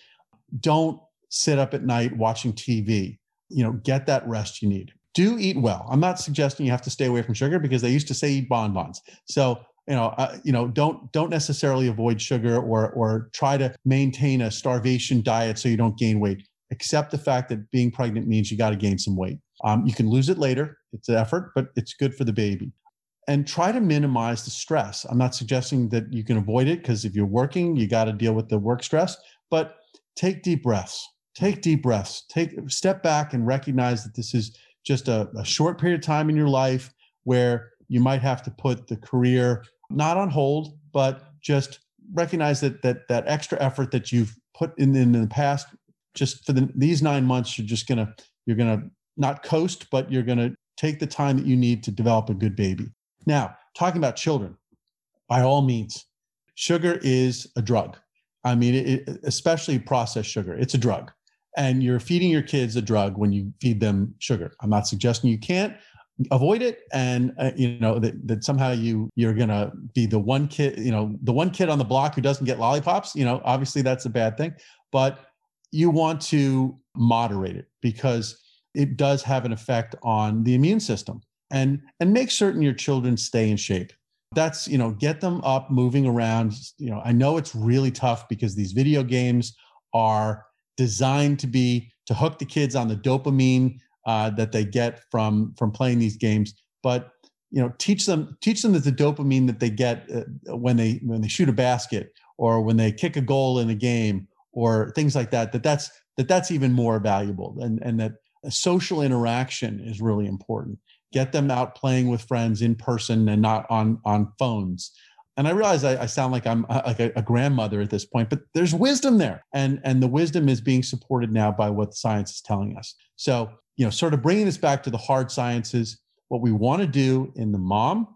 Don't sit up at night watching TV. You know, get that rest you need. Do eat well. I'm not suggesting you have to stay away from sugar because they used to say eat bonbons. So you know, uh, you know, don't don't necessarily avoid sugar or or try to maintain a starvation diet so you don't gain weight. Accept the fact that being pregnant means you got to gain some weight. Um, you can lose it later. It's an effort, but it's good for the baby. And try to minimize the stress. I'm not suggesting that you can avoid it because if you're working, you got to deal with the work stress. But take deep breaths. Take deep breaths. Take step back and recognize that this is just a, a short period of time in your life where you might have to put the career not on hold, but just recognize that that that extra effort that you've put in in the past, just for the, these nine months, you're just gonna you're gonna not coast, but you're gonna take the time that you need to develop a good baby. Now, talking about children, by all means, sugar is a drug. I mean, it, especially processed sugar, it's a drug. And you're feeding your kids a drug when you feed them sugar. I'm not suggesting you can't, avoid it and uh, you know that, that somehow you you're gonna be the one kid you know the one kid on the block who doesn't get lollipops you know obviously that's a bad thing but you want to moderate it because it does have an effect on the immune system and and make certain your children stay in shape. That's you know get them up moving around. You know i know it's really tough because these video games are designed to be to hook the kids on the dopamine uh, that they get from from playing these games. But you know teach them teach them that the dopamine that they get uh, when they when they shoot a basket or when they kick a goal in a game or things like that that that's that that's even more valuable and and that social interaction is really important. Get them out playing with friends in person and not on on phones. And i realize i, I sound like i'm uh, like a, a, grandmother at this point but there's wisdom there. And and the wisdom is being supported now by what science is telling us. So you know, sort of bringing this back to the hard sciences, what we want to do in the mom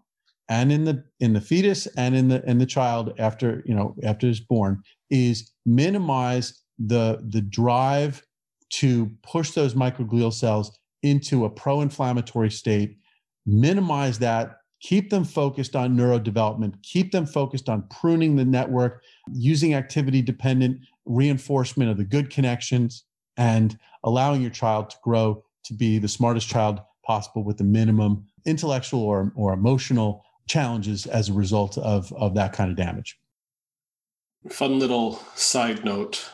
and in the in the fetus and in the in the child after you know after it's born is minimize the the drive to push those microglial cells into a pro-inflammatory state minimize that keep them focused on neurodevelopment keep them focused on pruning the network using activity dependent reinforcement of the good connections and allowing your child to grow to be the smartest child possible with the minimum intellectual or, or emotional challenges as a result of, of that kind of damage. Fun little side note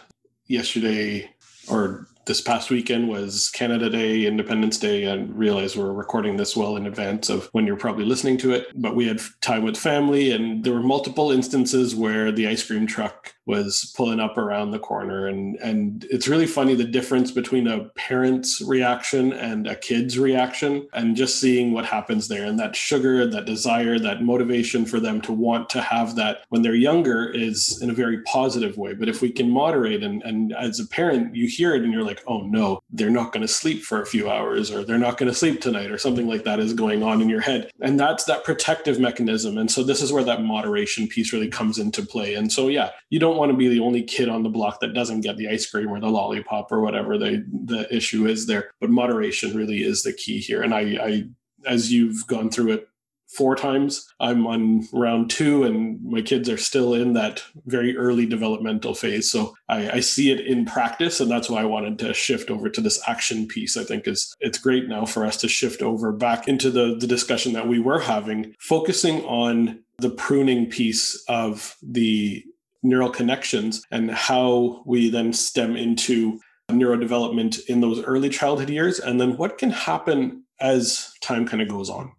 yesterday or this past weekend was Canada Day, Independence Day. and realize we're recording this well in advance of when you're probably listening to it, but we had time with family, and there were multiple instances where the ice cream truck was pulling up around the corner. And and it's really funny the difference between a parent's reaction and a kid's reaction and just seeing what happens there. And that sugar that desire that motivation for them to want to have that when they're younger is in a very positive way. But if we can moderate and and as a parent you hear it and you're like like, oh no, they're not going to sleep for a few hours or they're not going to sleep tonight or something like that is going on in your head. And that's that protective mechanism. And so this is where that moderation piece really comes into play. And so, yeah, you don't want to be the only kid on the block that doesn't get the ice cream or the lollipop or whatever the, the issue is there. But moderation really is the key here. And I, I as you've gone through it four times. I'm on round two, and my kids are still in that very early developmental phase. So I, I, see it in practice, and that's why I wanted to shift over to this action piece. I think is it's great now for us to shift over back into the, the discussion that we were having, focusing on the pruning piece of the neural connections and how we then stem into neurodevelopment in those early childhood years and then what can happen as time kind of goes on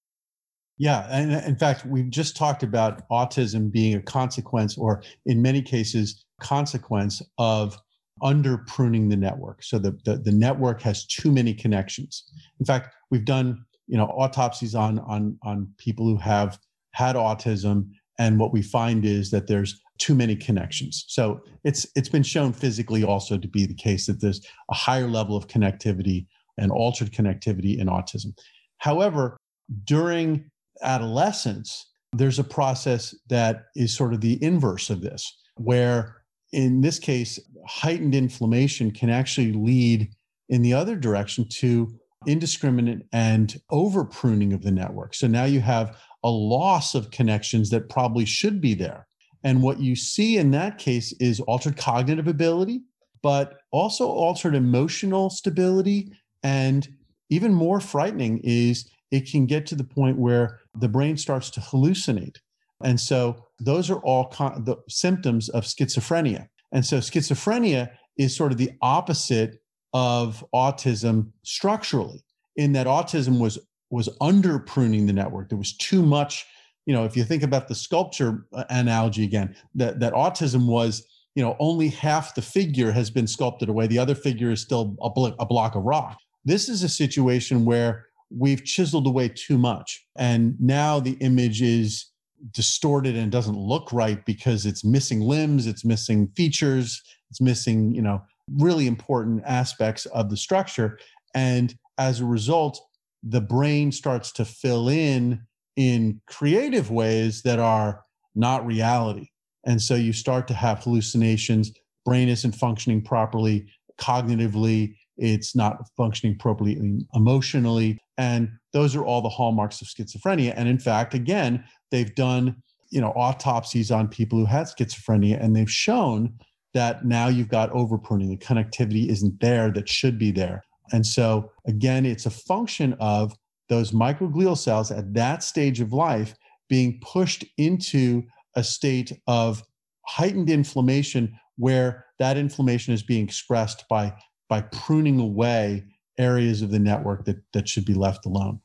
yeah, and in fact, we've just talked about autism being a consequence, or in many cases, consequence of under pruning the network. So the, the, the network has too many connections. In fact, we've done you know autopsies on on on people who have had autism, and what we find is that there's too many connections. So it's it's been shown physically also to be the case that there's a higher level of connectivity and altered connectivity in autism. However, during adolescence, there's a process that is sort of the inverse of this, where in this case, heightened inflammation can actually lead in the other direction to indiscriminate and over pruning of the network. So now you have a loss of connections that probably should be there. And what you see in that case is altered cognitive ability, but also altered emotional stability. And even more frightening is it can get to the point where the brain starts to hallucinate. And so those are all con- the symptoms of schizophrenia. And so schizophrenia is sort of the opposite of autism structurally, in that autism was was under pruning the network. There was too much, you know, if you think about the sculpture uh, analogy again, that, that autism was, you know, only half the figure has been sculpted away. The other figure is still a, bl- a block of rock. This is a situation where we've chiseled away too much. And now the image is distorted and doesn't look right because it's missing limbs, it's missing features, it's missing, you know, really important aspects of the structure. And as a result, the brain starts to fill in in creative ways that are not reality. And so you start to have hallucinations, brain isn't functioning properly cognitively, it's not functioning properly emotionally. And those are all the hallmarks of schizophrenia. And in fact, again, they've done you know autopsies on people who had schizophrenia, and they've shown that now you've got overpruning. The connectivity isn't there that should be there. And so again, it's a function of those microglial cells at that stage of life being pushed into a state of heightened inflammation where that inflammation is being expressed by by pruning away areas of the network that, that should be left alone.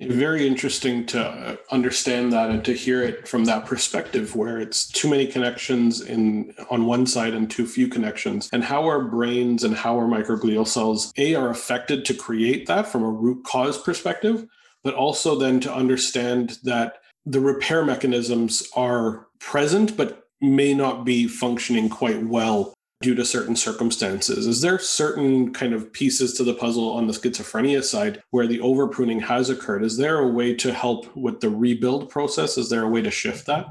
Very interesting to understand that and to hear it from that perspective where it's too many connections in on one side and too few connections and how our brains and how our microglial cells a are affected to create that from a root cause perspective but also then to understand that the repair mechanisms are present but may not be functioning quite well due to certain circumstances. Is there certain kind of pieces to the puzzle on the schizophrenia side where the over pruning has occurred? Is there a way to help with the rebuild process? Is there a way to shift that?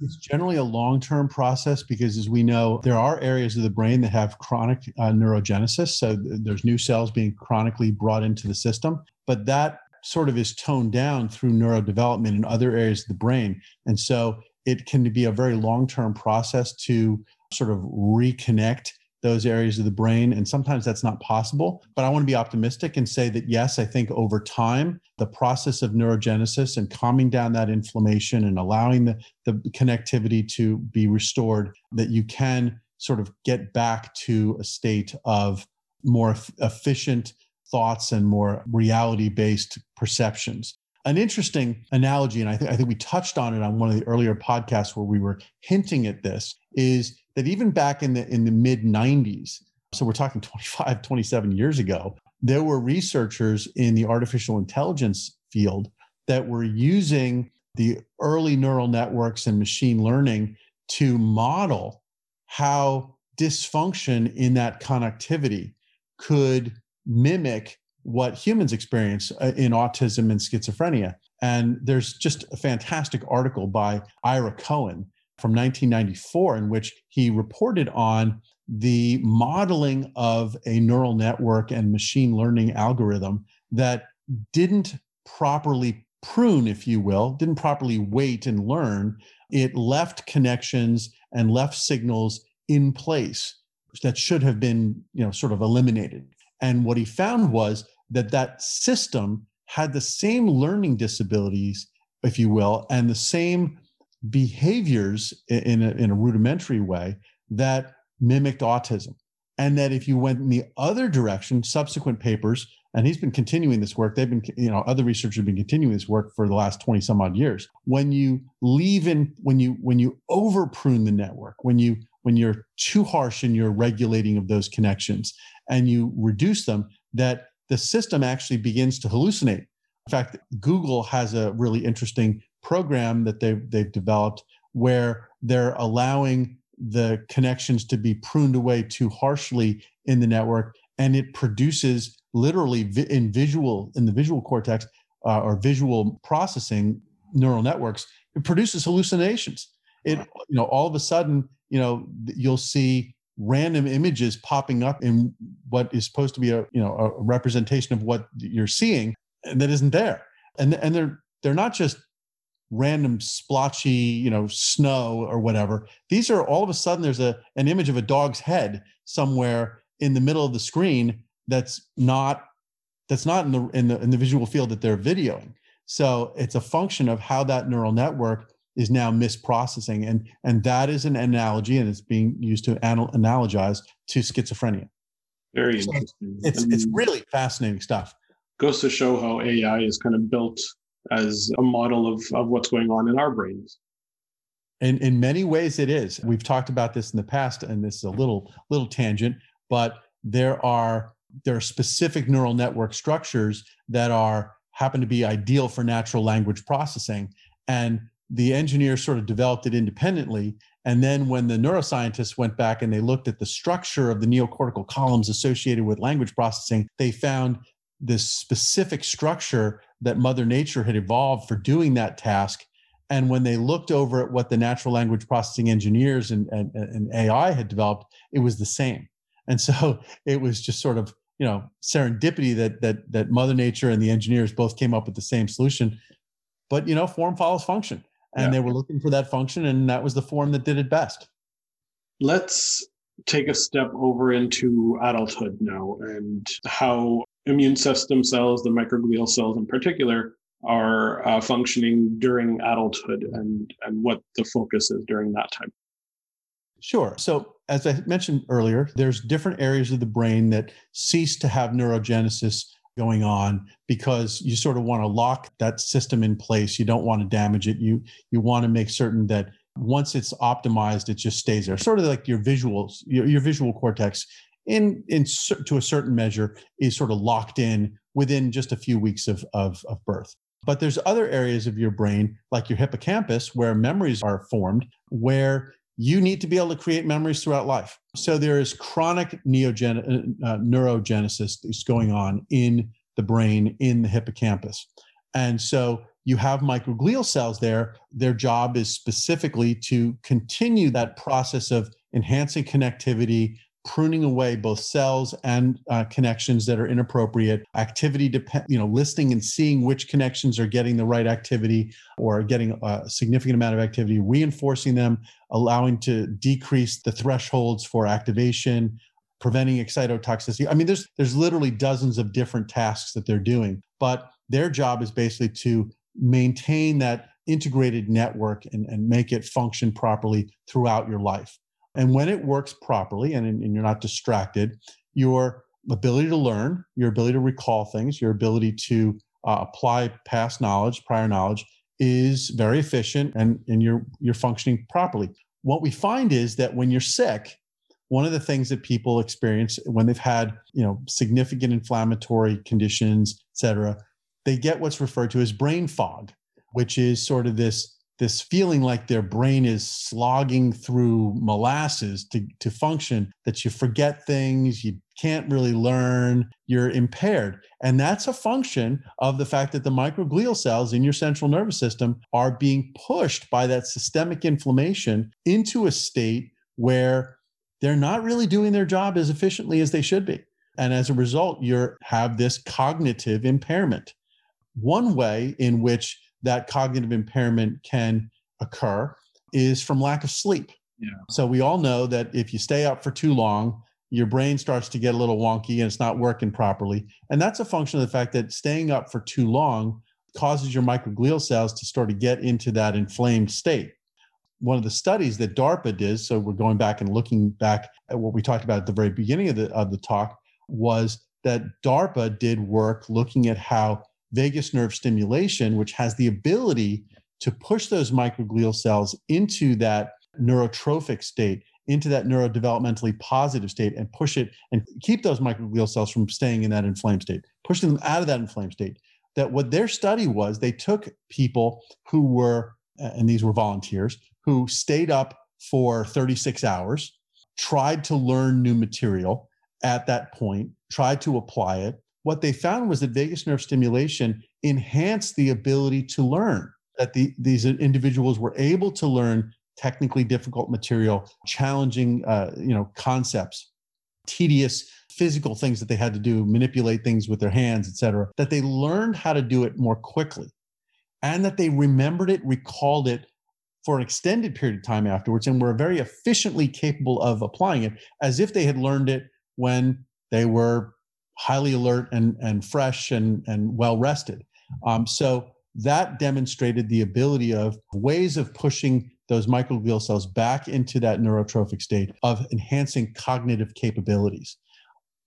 It's generally a long term process because, as we know, there are areas of the brain that have chronic uh, neurogenesis. So there's new cells being chronically brought into the system. But that sort of is toned down through neurodevelopment in other areas of the brain. And so it can be a very long term process to sort of reconnect those areas of the brain. And sometimes that's not possible. But I want to be optimistic and say that yes, I think over time, the process of neurogenesis and calming down that inflammation and allowing the, the connectivity to be restored, that you can sort of get back to a state of more efficient thoughts and more reality based perceptions. An interesting analogy, and I, th- I think we touched on it on one of the earlier podcasts where we were hinting at this, is that even back in the in the mid 90s so we're talking 25 27 years ago there were researchers in the artificial intelligence field that were using the early neural networks and machine learning to model how dysfunction in that connectivity could mimic what humans experience uh, in autism and schizophrenia. And there's just a fantastic article by Ira Cohen from 1994 in which he reported on the modeling of a neural network and machine learning algorithm that didn't properly prune, if you will, didn't properly wait and learn. It left connections and left signals in place that should have been, you know, sort of eliminated. And what he found was that that system had the same learning disabilities, if you will, and the same behaviors in a, in a rudimentary way that mimicked autism. And that if you went in the other direction, subsequent papers, and he's been continuing this work, they've been, you know, other researchers have been continuing this work for the last 20 some odd years. When you leave in, when you, when you over prune the network, when you, when you're too harsh in your regulating of those connections and you reduce them, that the system actually begins to hallucinate. In fact, Google has a really interesting program that they've, they've developed where they're allowing the connections to be pruned away too harshly in the network and it produces literally in visual in the visual cortex uh, or visual processing neural networks it produces hallucinations it you know all of a sudden you know you'll see random images popping up in what is supposed to be a you know a representation of what you're seeing and that isn't there. And and they're they're not just random splotchy you know snow or whatever. These are all of a sudden there's a an image of a dog's head somewhere in the middle of the screen that's not that's not in the in the in the visual field that they're videoing. So it's a function of how that neural network is now misprocessing and and that is an analogy and it's being used to anal- analogize to schizophrenia. Very interesting. it's it's really fascinating stuff. Goes to show how ai is kind of built as a model of of what's going on in our brains. In in many ways it is. We've talked about this in the past and this is a little little tangent but there are there are specific neural network structures that are happen to be ideal for natural language processing and the engineers sort of developed it independently. And then when the neuroscientists went back and they looked at the structure of the neocortical columns associated with language processing, they found this specific structure that Mother Nature had evolved for doing that task. And when they looked over at what the natural language processing engineers and, and, and AI had developed, it was the same. And so [laughs] it was just sort of, you know, serendipity that that that Mother Nature and the engineers both came up with the same solution. But you know, form follows function and yeah. they were looking for that function and that was the form that did it best let's take a step over into adulthood now and how immune system cells the microglial cells in particular are uh, functioning during adulthood and and what the focus is during that time Sure. So, as I mentioned earlier, there's different areas of the brain that cease to have neurogenesis going on because you sort of want to lock that system in place. You don't want to damage it. You you want to make certain that once it's optimized it just stays there. Sort of like your visuals your, your visual cortex in in to a certain measure is sort of locked in within just a few weeks of, of, of birth. But there's other areas of your brain like your hippocampus where memories are formed where you need to be able to create memories throughout life. So there is chronic neogen- uh, uh, neurogenesis that's going on in the brain, in the hippocampus. And so you have microglial cells there. Their job is specifically to continue that process of enhancing connectivity, pruning away both cells and uh, connections that are inappropriate. Activity depend you know listing and seeing which connections are getting the right activity or getting a significant amount of activity reinforcing them allowing to decrease the thresholds for activation preventing excitotoxicity. I mean there's there's literally dozens of different tasks that they're doing but their job is basically to maintain that integrated network and, and make it function properly throughout your life and when it works properly and, and you're not distracted, your ability to learn, your ability to recall things, your ability to uh, apply past knowledge, prior knowledge is very efficient and, and you're, you're functioning properly. What we find is that when you're sick, one of the things that people experience when they've had you know significant inflammatory conditions et cetera they get what's referred to as brain fog which is sort of this this feeling like their brain is slogging through molasses to, to function, that you forget things, you can't really learn, you're impaired. And that's a function of the fact that the microglial cells in your central nervous system are being pushed by that systemic inflammation into a state where they're not really doing their job as efficiently as they should be. And as a result, you have this cognitive impairment. One way in which that cognitive impairment can occur is from lack of sleep. Yeah. So we all know that if you stay up for too long, your brain starts to get a little wonky and it's not working properly. And that's a function of the fact that staying up for too long causes your microglial cells to start to get into that inflamed state. One of the studies that DARPA did, so we're going back and looking back at what we talked about at the very beginning of the, of the talk, was that DARPA did work looking at how vagus nerve stimulation, which has the ability to push those microglial cells into that neurotrophic state, into that neurodevelopmentally positive state, and push it and keep those microglial cells from staying in that inflamed state, pushing them out of that inflamed state. That what their study was, they took people who were, and these were volunteers, who stayed up for 36 hours, tried to learn new material at that point, tried to apply it, what they found was that vagus nerve stimulation enhanced the ability to learn that the, these individuals were able to learn technically difficult material challenging uh, you know concepts tedious physical things that they had to do manipulate things with their hands etc that they learned how to do it more quickly and that they remembered it recalled it for an extended period of time afterwards and were very efficiently capable of applying it as if they had learned it when they were highly alert and, and fresh and, and well rested. Um, so that demonstrated the ability of ways of pushing those microglial cells back into that neurotrophic state of enhancing cognitive capabilities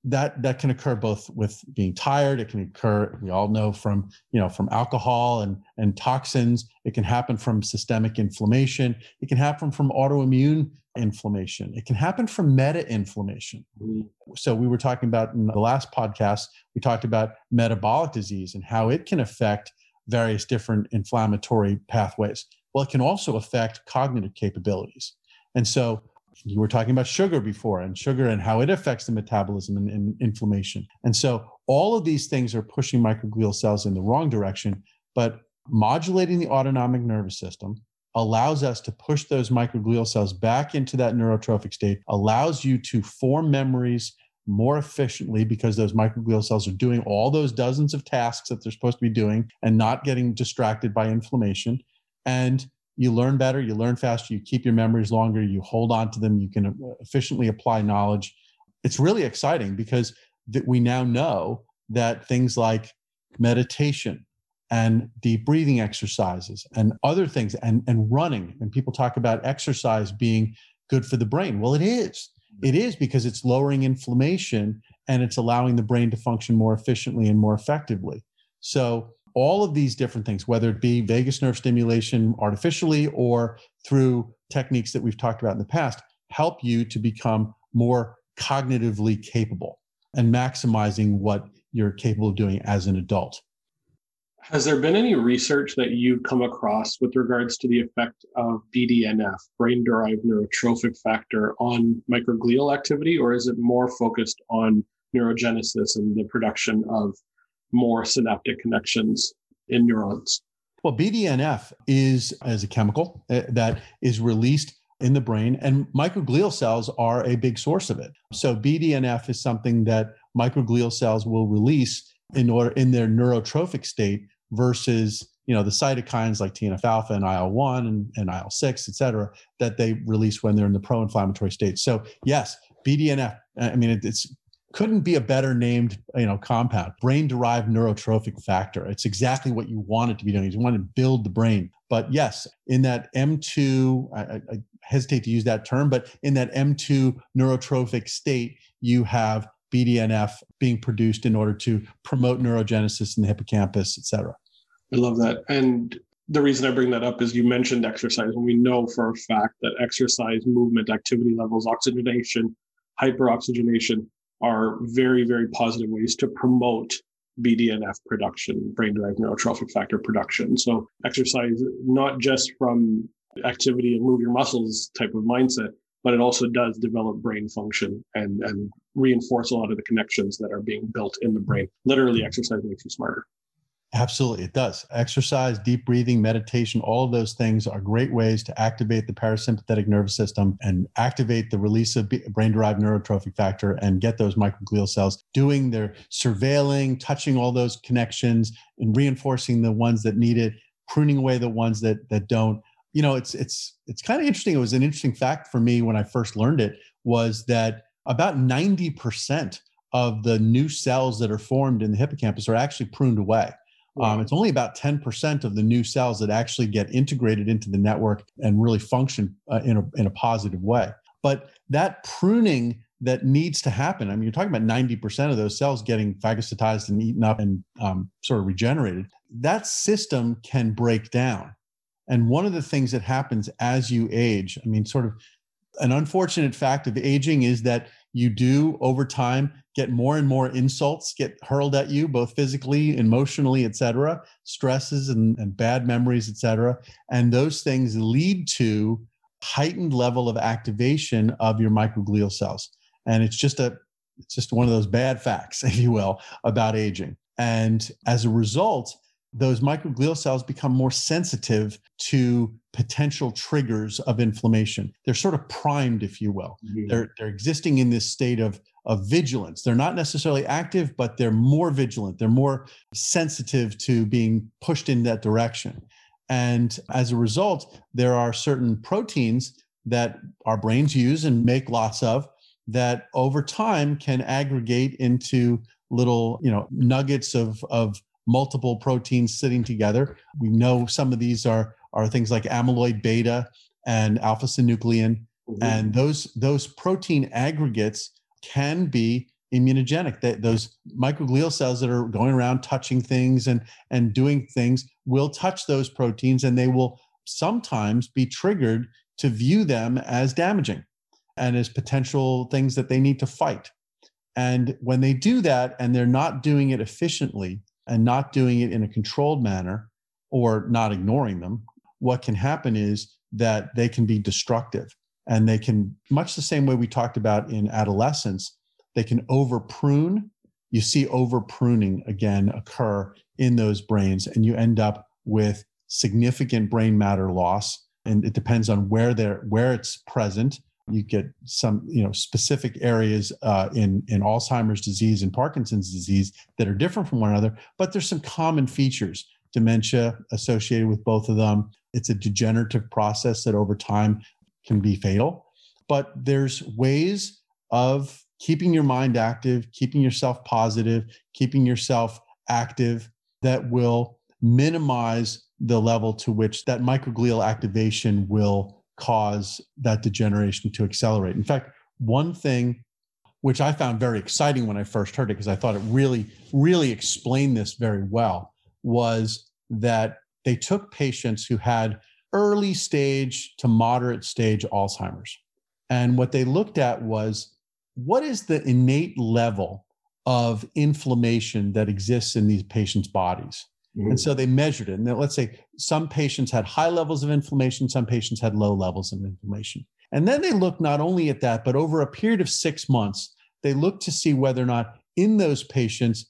that that can occur both with being tired it can occur we all know from you know from alcohol and and toxins. It can happen from systemic inflammation. It can happen from autoimmune inflammation. It can happen from meta inflammation mm-hmm. so we were talking about in the last podcast we talked about metabolic disease and how it can affect various different inflammatory pathways. Well it can also affect cognitive capabilities. And so you were talking about sugar before and sugar and how it affects the metabolism and, and, inflammation. And so all of these things are pushing microglial cells in the wrong direction, but modulating the autonomic nervous system allows us to push those microglial cells back into that neurotrophic state, allows you to form memories more efficiently because those microglial cells are doing all those dozens of tasks that they're supposed to be doing and not getting distracted by inflammation. And you learn better, you learn faster, you keep your memories longer, you hold on to them, you can uh, efficiently apply knowledge. It's really exciting because that we now know that things like meditation and deep breathing exercises and other things and, and running, and people talk about exercise being good for the brain. Well, it is. It is because it's lowering inflammation and it's allowing the brain to function more efficiently and more effectively. So all of these different things, whether it be vagus nerve stimulation artificially or through techniques that we've talked about in the past, help you to become more cognitively capable and maximizing what you're capable of doing as an adult. Has there been any research that you've come across with regards to the effect of BDNF, brain derived neurotrophic factor, on microglial activity, or is it more focused on neurogenesis and the production of more synaptic connections in neurons. Well, BDNF is as a chemical uh, that is released in the brain, and microglial cells are a big source of it. So BDNF is something that microglial cells will release in order in their neurotrophic state versus you know the cytokines like TNF alpha and IL one and, and IL six, et cetera, that they release when they're in the pro-inflammatory state. So yes, BDNF. I mean, it, it's couldn't be a better named you know compound. Brain derived neurotrophic factor. It's exactly what you want it to be doing. You want to build the brain. But yes in that m2 I, I, hesitate to use that term but in that m2 neurotrophic state you have bdnf being produced in order to promote neurogenesis in the hippocampus et cetera. I love that. And the reason I bring that up is you mentioned exercise, and we know for a fact that exercise, movement, activity levels, oxygenation, hyperoxygenation are very, very positive ways to promote BDNF production, brain derived neurotrophic factor production. So, exercise, not just from activity and move your muscles type of mindset, but it also does develop brain function and, and reinforce a lot of the connections that are being built in the brain. Literally, exercise makes you smarter. Absolutely, it does. Exercise, deep breathing, meditation, all of those things are great ways to activate the parasympathetic nervous system and activate the release of brain derived neurotrophic factor and get those microglial cells doing their surveilling, touching all those connections and reinforcing the ones that need it, pruning away the ones that that don't. You know, it's it's it's kind of interesting. It was an interesting fact for me when I first learned it was that about 90% of the new cells that are formed in the hippocampus are actually pruned away. Um, it's only about 10% of the new cells that actually get integrated into the network and really function uh, in, a, in a positive way. But that pruning that needs to happen, I mean, you're talking about 90% of those cells getting phagocytized and eaten up and um, sort of regenerated. That system can break down. And one of the things that happens as you age, I mean, sort of an unfortunate fact of aging is that you do over time get more and more insults get hurled at you both physically emotionally etc stresses and, and bad memories etc and those things lead to heightened level of activation of your microglial cells and it's just a it's just one of those bad facts [laughs] if you will about aging and as a result those microglial cells become more sensitive to potential triggers of inflammation. They're sort of primed, if you will. Mm-hmm. They're, they're existing in this state of, of vigilance. They're not necessarily active, but they're more vigilant. They're more sensitive to being pushed in that direction. And as a result, there are certain proteins that our brains use and make lots of that over time can aggregate into little you know nuggets of of multiple proteins sitting together. We know some of these are are things like amyloid beta and alpha synuclein, mm-hmm. and those those protein aggregates can be immunogenic. That those microglial cells that are going around touching things and and doing things will touch those proteins, and they will sometimes be triggered to view them as damaging and as potential things that they need to fight. And when they do that and they're not doing it efficiently, and not doing it in a controlled manner or not ignoring them, what can happen is that they can be destructive and they can, much the same way we talked about in adolescence, they can over prune. You see over pruning again occur in those brains, and you end up with significant brain matter loss. And it depends on where they're where it's present you get some you know specific areas uh, in in alzheimer's disease and parkinson's disease that are different from one another but there's some common features dementia associated with both of them it's a degenerative process that over time can be fatal but there's ways of keeping your mind active keeping yourself positive keeping yourself active that will minimize the level to which that microglial activation will cause that degeneration to accelerate. In fact, one thing which I found very exciting when I first heard it, because I thought it really, really explained this very well, was that they took patients who had early stage to moderate stage Alzheimer's. And what they looked at was what is the innate level of inflammation that exists in these patients' bodies? Mm-hmm. And so they measured it. And let's say some patients had high levels of inflammation, some patients had low levels of inflammation. And then they looked not only at that, but over a period of six months, they looked to see whether or not in those patients,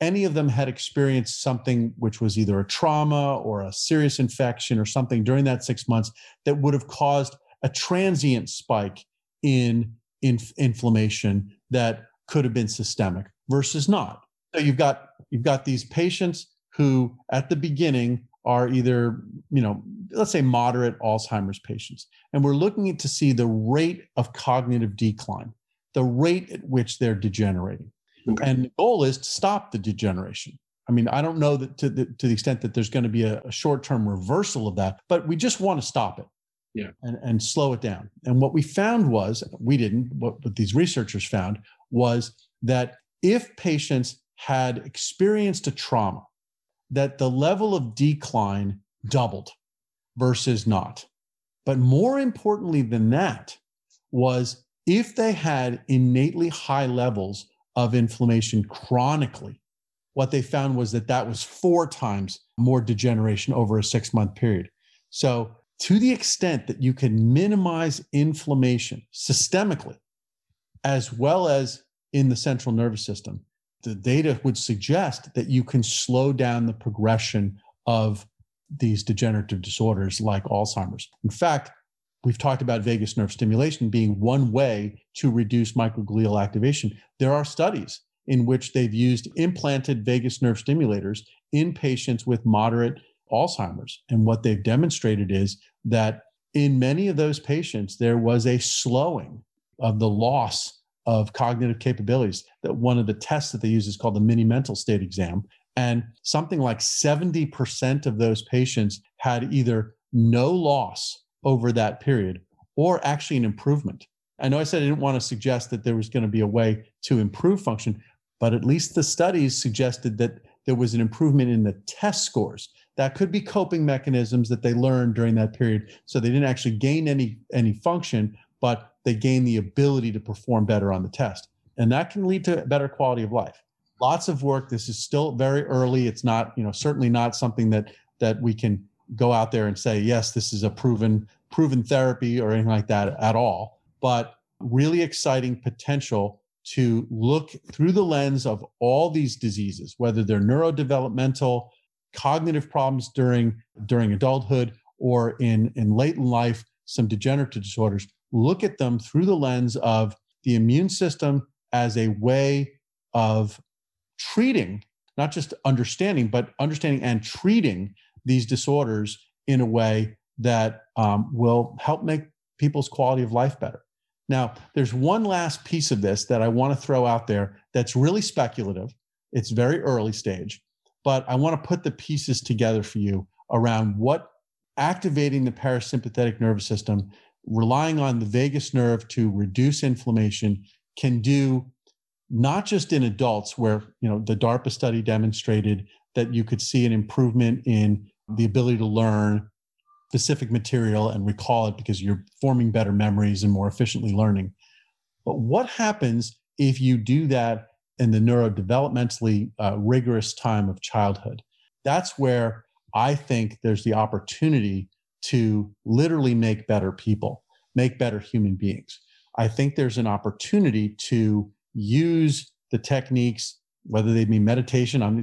any of them had experienced something which was either a trauma or a serious infection or something during that six months that would have caused a transient spike in, in inflammation that could have been systemic versus not. So you've got you've got these patients who at the beginning are either, you know, let's say moderate Alzheimer's patients. And we're looking to see the rate of cognitive decline, the rate at which they're degenerating. Okay. And the goal is to stop the degeneration. I mean, I don't know that to the, to the extent that there's going to be a, a short term reversal of that, but we just want to stop it. Yeah. And, and slow it down. And what we found was, we didn't, what, what these researchers found was that if patients had experienced a trauma, that the level of decline doubled versus not. But more importantly than that was if they had innately high levels of inflammation chronically, what they found was that that was four times more degeneration over a six month period. So, to the extent that you can minimize inflammation systemically, as well as in the central nervous system, the data would suggest that you can slow down the progression of these degenerative disorders like Alzheimer's. In fact, we've talked about vagus nerve stimulation being one way to reduce microglial activation. There are studies in which they've used implanted vagus nerve stimulators in patients with moderate Alzheimer's. And what they've demonstrated is that in many of those patients, there was a slowing of the loss of cognitive capabilities. That one of the tests that they use is called the mini mental state exam. And something like 70% of those patients had either no loss over that period or actually an improvement. I know I said I didn't want to suggest that there was going to be a way to improve function, but at least the studies suggested that there was an improvement in the test scores. That could be coping mechanisms that they learned during that period. So they didn't actually gain any any function, but they gain the ability to perform better on the test. And that can lead to better quality of life. Lots of work. This is still very early. It's not, you know, certainly not something that that we can go out there and say, yes, this is a proven proven therapy or anything like that at all. But really exciting potential to look through the lens of all these diseases, whether they're neurodevelopmental, cognitive problems during during adulthood, or in in late life, some degenerative disorders, look at them through the lens of the immune system as a way of treating, not just understanding, but understanding and treating these disorders in a way that um, will help make people's quality of life better. Now, there's one last piece of this that I want to throw out there that's really speculative. It's very early stage, but I want to put the pieces together for you around what activating the parasympathetic nervous system relying on the vagus nerve to reduce inflammation can do not just in adults where you know the darpa study demonstrated that you could see an improvement in the ability to learn specific material and recall it because you're forming better memories and more efficiently learning but what happens if you do that in the neurodevelopmentally uh, rigorous time of childhood that's where i think there's the opportunity to literally make better people, make better human beings. I think there's an opportunity to use the techniques, whether they be meditation. I'm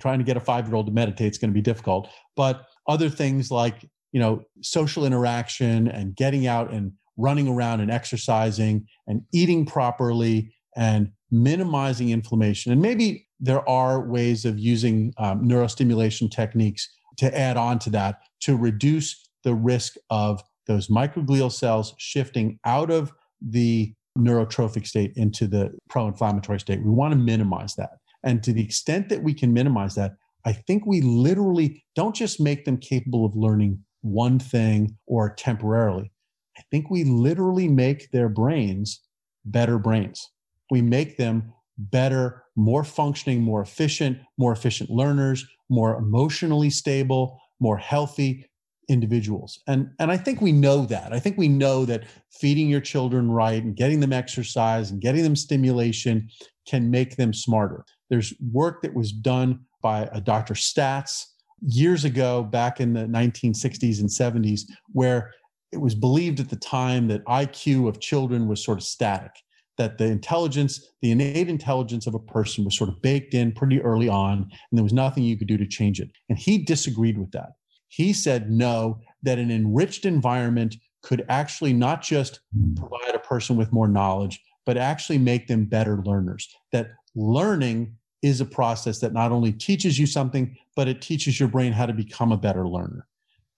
trying to get a five year old to meditate, it's going to be difficult, but other things like, you know, social interaction and getting out and running around and exercising and eating properly and minimizing inflammation. And maybe there are ways of using um, neurostimulation techniques to add on to that to reduce the risk of those microglial cells shifting out of the neurotrophic state into the pro inflammatory state. We want to minimize that. And to the extent that we can minimize that, I think we literally don't just make them capable of learning one thing or temporarily. I think we literally make their brains better brains. We make them better, more functioning, more efficient, more efficient learners, more emotionally stable, more healthy, individuals. And and i think we know that. I think we know that feeding your children right and getting them exercise and getting them stimulation can make them smarter. There's work that was done by uh, a dr stats years ago back in the 1960s and 70s where it was believed at the time that iq of children was sort of static that the intelligence the innate intelligence of a person was sort of baked in pretty early on and there was nothing you could do to change it. And he disagreed with that he said no, that an enriched environment could actually not just hmm. provide a person with more knowledge, but actually make them better learners. That learning is a process that not only teaches you something, but it teaches your brain how to become a better learner.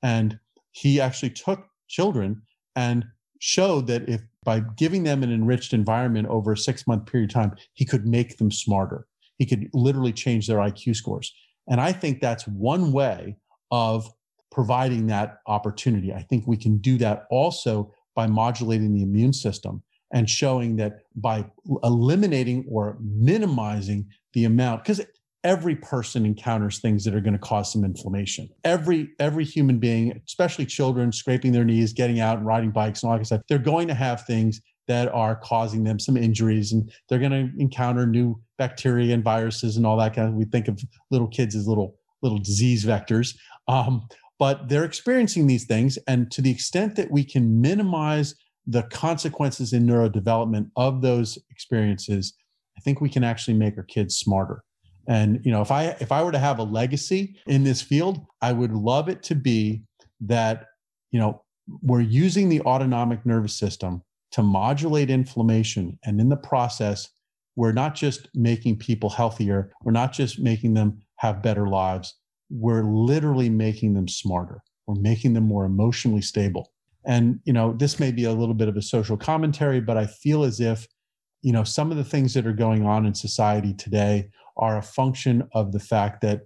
And he actually took children and showed that if by giving them an enriched environment over a six month period of time, he could make them smarter. He could literally change their IQ scores. And I think that's one way of providing that opportunity. I think we can do that also by modulating the immune system and showing that by eliminating or minimizing the amount, because every person encounters things that are going to cause some inflammation. Every every human being, especially children, scraping their knees, getting out and riding bikes, and all I said, they're going to have things that are causing them some injuries and they're going to encounter new bacteria and viruses and all that kind of we think of little kids as little little disease vectors um, but they're experiencing these things and to the extent that we can minimize the consequences in neurodevelopment of those experiences i think we can actually make our kids smarter and you know if i if i were to have a legacy in this field i would love it to be that you know we're using the autonomic nervous system to modulate inflammation. And in the process, we're not just making people healthier, we're not just making them have better lives, we're literally making them smarter. We're making them more emotionally stable. And, you know, this may be a little bit of a social commentary, but I feel as if, you know, some of the things that are going on in society today are a function of the fact that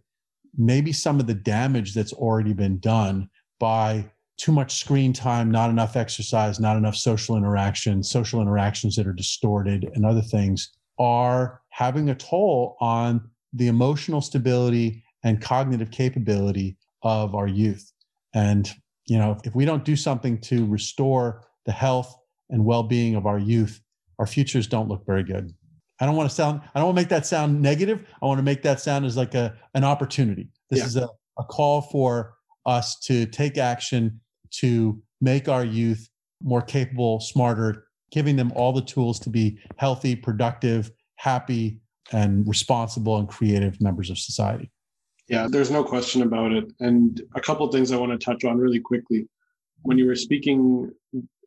maybe some of the damage that's already been done by too much screen time, not enough exercise, not enough social interaction, social interactions that are distorted, and other things are having a toll on the emotional stability and cognitive capability of our youth. And, you know, if we don't do something to restore the health and well being of our youth, our futures don't look very good. I don't want to sound, I don't want to make that sound negative. I want to make that sound as like a, an opportunity. This yeah. is a, a call for us to take action to make our youth more capable, smarter, giving them all the tools to be healthy, productive, happy, and responsible and creative members of society. Yeah, there's no question about it. And a couple of things I want to touch on really quickly. When you were speaking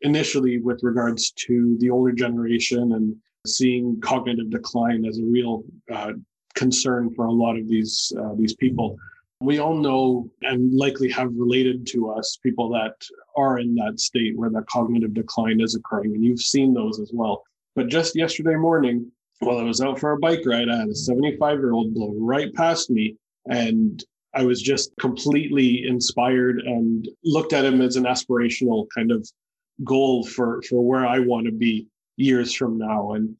initially with regards to the older generation and seeing cognitive decline as a real uh, concern for a lot of these uh, these people, we all know and likely have related to us people that are in that state where that cognitive decline is occurring. And you've seen those as well. But just yesterday morning, while I was out for a bike ride, I had a 75 year old blow right past me. And I was just completely inspired and looked at him as an aspirational kind of goal for, for where I want to be years from now. And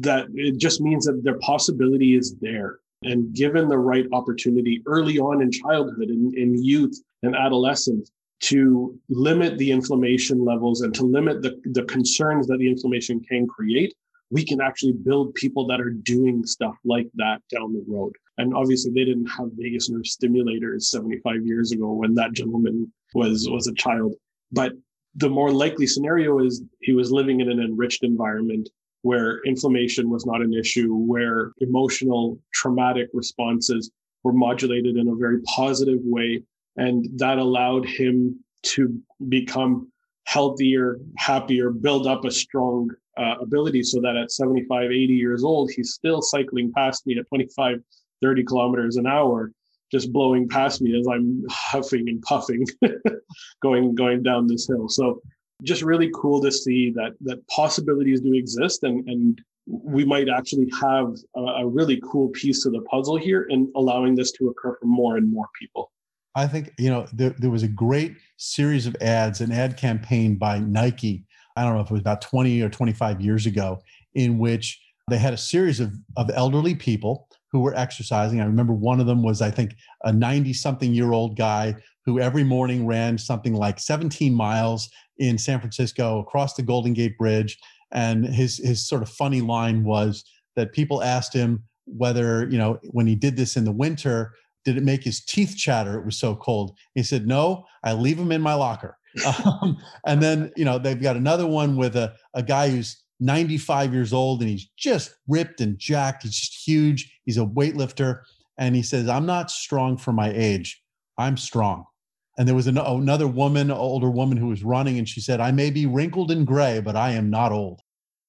that it just means that their possibility is there and given the right opportunity early on in childhood and in, in youth and adolescence to limit the inflammation levels and to limit the, the concerns that the inflammation can create, we can actually build people that are doing stuff like that down the road. And obviously, they didn't have vagus nerve stimulators 75 years ago when that gentleman was was a child. But the more likely scenario is he was living in an enriched environment where inflammation was not an issue, where emotional traumatic responses were modulated in a very positive way. And that allowed him to become healthier, happier, build up a strong uh, ability so that at 75, 80 years old, he's still cycling past me at 25, 30 kilometers an hour, just blowing past me as I'm [laughs] huffing and puffing [laughs] going, going down this hill. So just really cool to see that that possibilities do exist and and we might actually have a, a really cool piece of the puzzle here in allowing this to occur for more and more people i think you know there, there was a great series of ads an ad campaign by nike i don't know if it was about 20 or 25 years ago in which they had a series of, of elderly people who were exercising. I remember one of them was, I think, a 90 something year old guy who every morning ran something like 17 miles in San Francisco across the Golden Gate Bridge. And his his sort of funny line was that people asked him whether, you know, when he did this in the winter, did it make his teeth chatter? It was so cold. He said, No, I leave them in my locker. [laughs] um, and then, you know, they've got another one with a, a guy who's 95 years old and he's just ripped and jacked. He's just huge. He's a weightlifter. And he says, I'm not strong for my age. I'm strong and there was an, another woman, older woman, who was running, and she said, "I may be wrinkled and gray, but I am not old."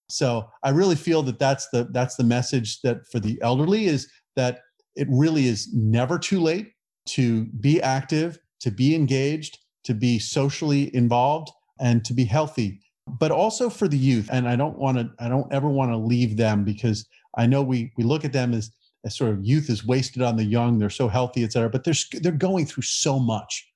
So I really feel that that's the that's the message that for the elderly is that it really is never too late to be active, to be engaged, to be socially involved, and to be healthy. But also for the youth, and I don't want to, I don't ever want to leave them because I know we we look at them as, as sort of youth is wasted on the young. They're so healthy, et cetera, but they're they're going through so much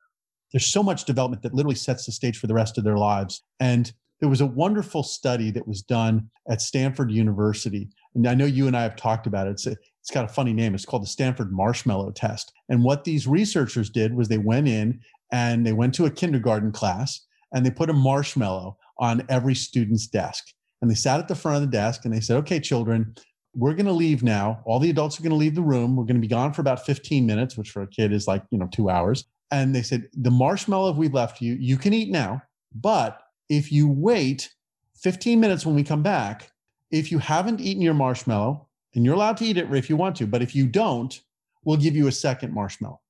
there's so much development that literally sets the stage for the rest of their lives. And there was a wonderful study that was done at Stanford University. And I know you and I have talked about it. It's, a, it's got a funny name. It's called the Stanford Marshmallow Test. And what these researchers did was they went in and they went to a kindergarten class and they put a marshmallow on every student's desk. and they sat at the front of the desk and they said, okay, children, we're going to leave now. All the adults are going to leave the room. We're going to be gone for about 15 minutes, which for a kid is like, you know, two hours. And they said, the marshmallow we've left you, you can eat now. But if you wait 15 minutes when we come back, if you haven't eaten your marshmallow, and you're allowed to eat it if you want to, but if you don't, we'll give you a second marshmallow.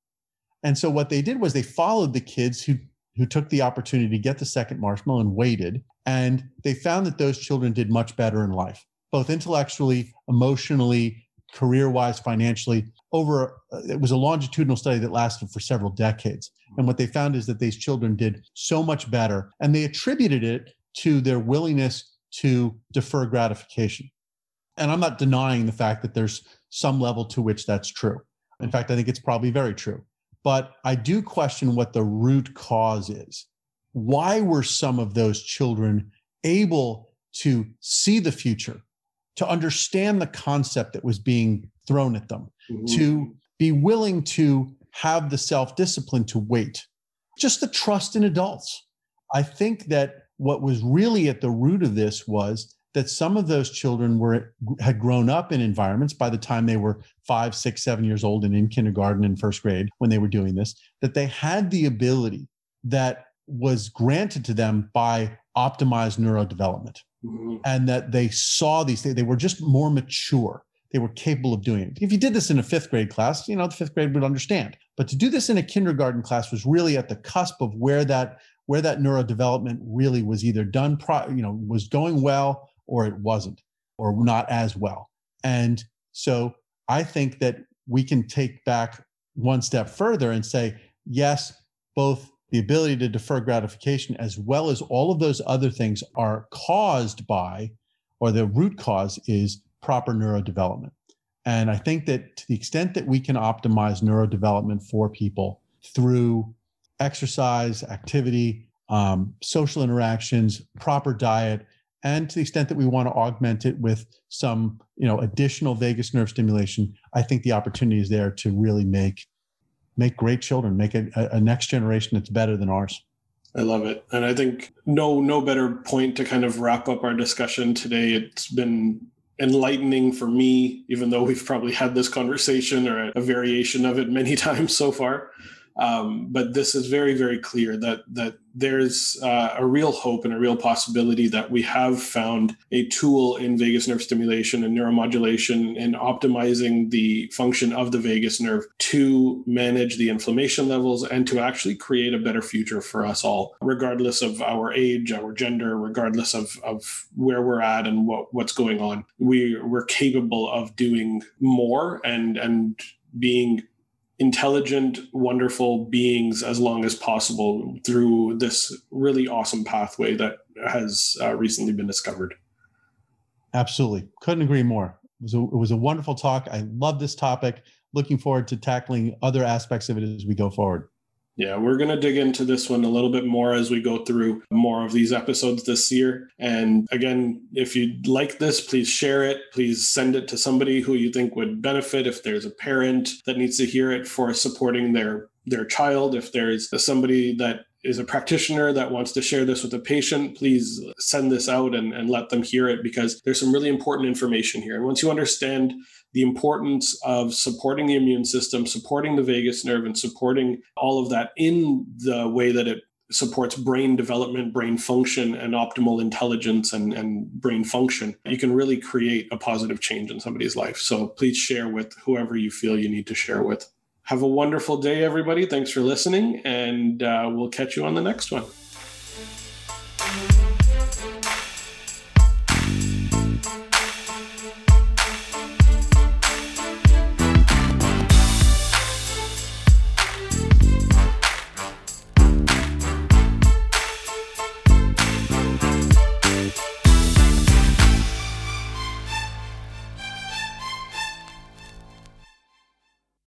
And so what they did was they followed the kids who who took the opportunity to get the second marshmallow and waited. And they found that those children did much better in life, both intellectually, emotionally, career wise, financially. Over, uh, it was a longitudinal study that lasted for several decades. And what they found is that these children did so much better. And they attributed it to their willingness to defer gratification. And I'm not denying the fact that there's some level to which that's true. In fact, I think it's probably very true. But I do question what the root cause is. Why were some of those children able to see the future, to understand the concept that was being thrown at them, mm-hmm. to be willing to have the self discipline to wait, just the trust in adults? I think that what was really at the root of this was that some of those children were had grown up in environments by the time they were five, six, seven years old and in kindergarten and first grade when they were doing this, that they had the ability that was granted to them by optimized neurodevelopment. Mm-hmm. And that they saw these things, they were just more mature. They were capable of doing it. If you did this in a fifth grade class, you know, the fifth grade would understand. But to do this in a kindergarten class was really at the cusp of where that where that neurodevelopment really was either done, pro, you know, was going well or it wasn't, or not as well. And so I think that we can take back one step further and say, yes, both the ability to defer gratification as well as all of those other things are caused by, or the root cause is proper neurodevelopment. And I think that to the extent that we can optimize neurodevelopment for people through exercise, activity, um, social interactions, proper diet, and to the extent that we want to augment it with some you know additional vagus nerve stimulation i think the opportunity is there to really make make great children make a, a next generation that's better than ours. I love it. And i think no no better point to kind of wrap up our discussion today. It's been enlightening for me even though we've probably had this conversation or a variation of it many [laughs] times so far um, but this is very, very clear that that there's uh, a real hope and a real possibility that we have found a tool in vagus nerve stimulation and neuromodulation in optimizing the function of the vagus nerve to manage the inflammation levels and to actually create a better future for us all, regardless of our age, our gender, regardless of, of where we're at and what, what's going on. We, we're capable of doing more and and being intelligent, wonderful beings as long as possible through this really awesome pathway that has uh, recently been discovered. Absolutely. Couldn't agree more. It was, a, it was a wonderful talk. I love this topic. Looking forward to tackling other aspects of it as we go forward. Yeah, we're going to dig into this one a little bit more as we go through more of these episodes this year. And again, if you like this, please share it. Please send it to somebody who you think would benefit. If there's a parent that needs to hear it for supporting their their child, if there's somebody that is a practitioner that wants to share this with a patient, please send this out and, and let them hear it because there's some really important information here. And once you understand the importance of supporting the immune system, supporting the vagus nerve, and supporting all of that in the way that it supports brain development, brain function, and optimal intelligence and, and brain function, you can really create a positive change in somebody's life. So please share with whoever you feel you need to share with. Have a wonderful day, everybody. Thanks for listening, and uh, we'll catch you on the next one.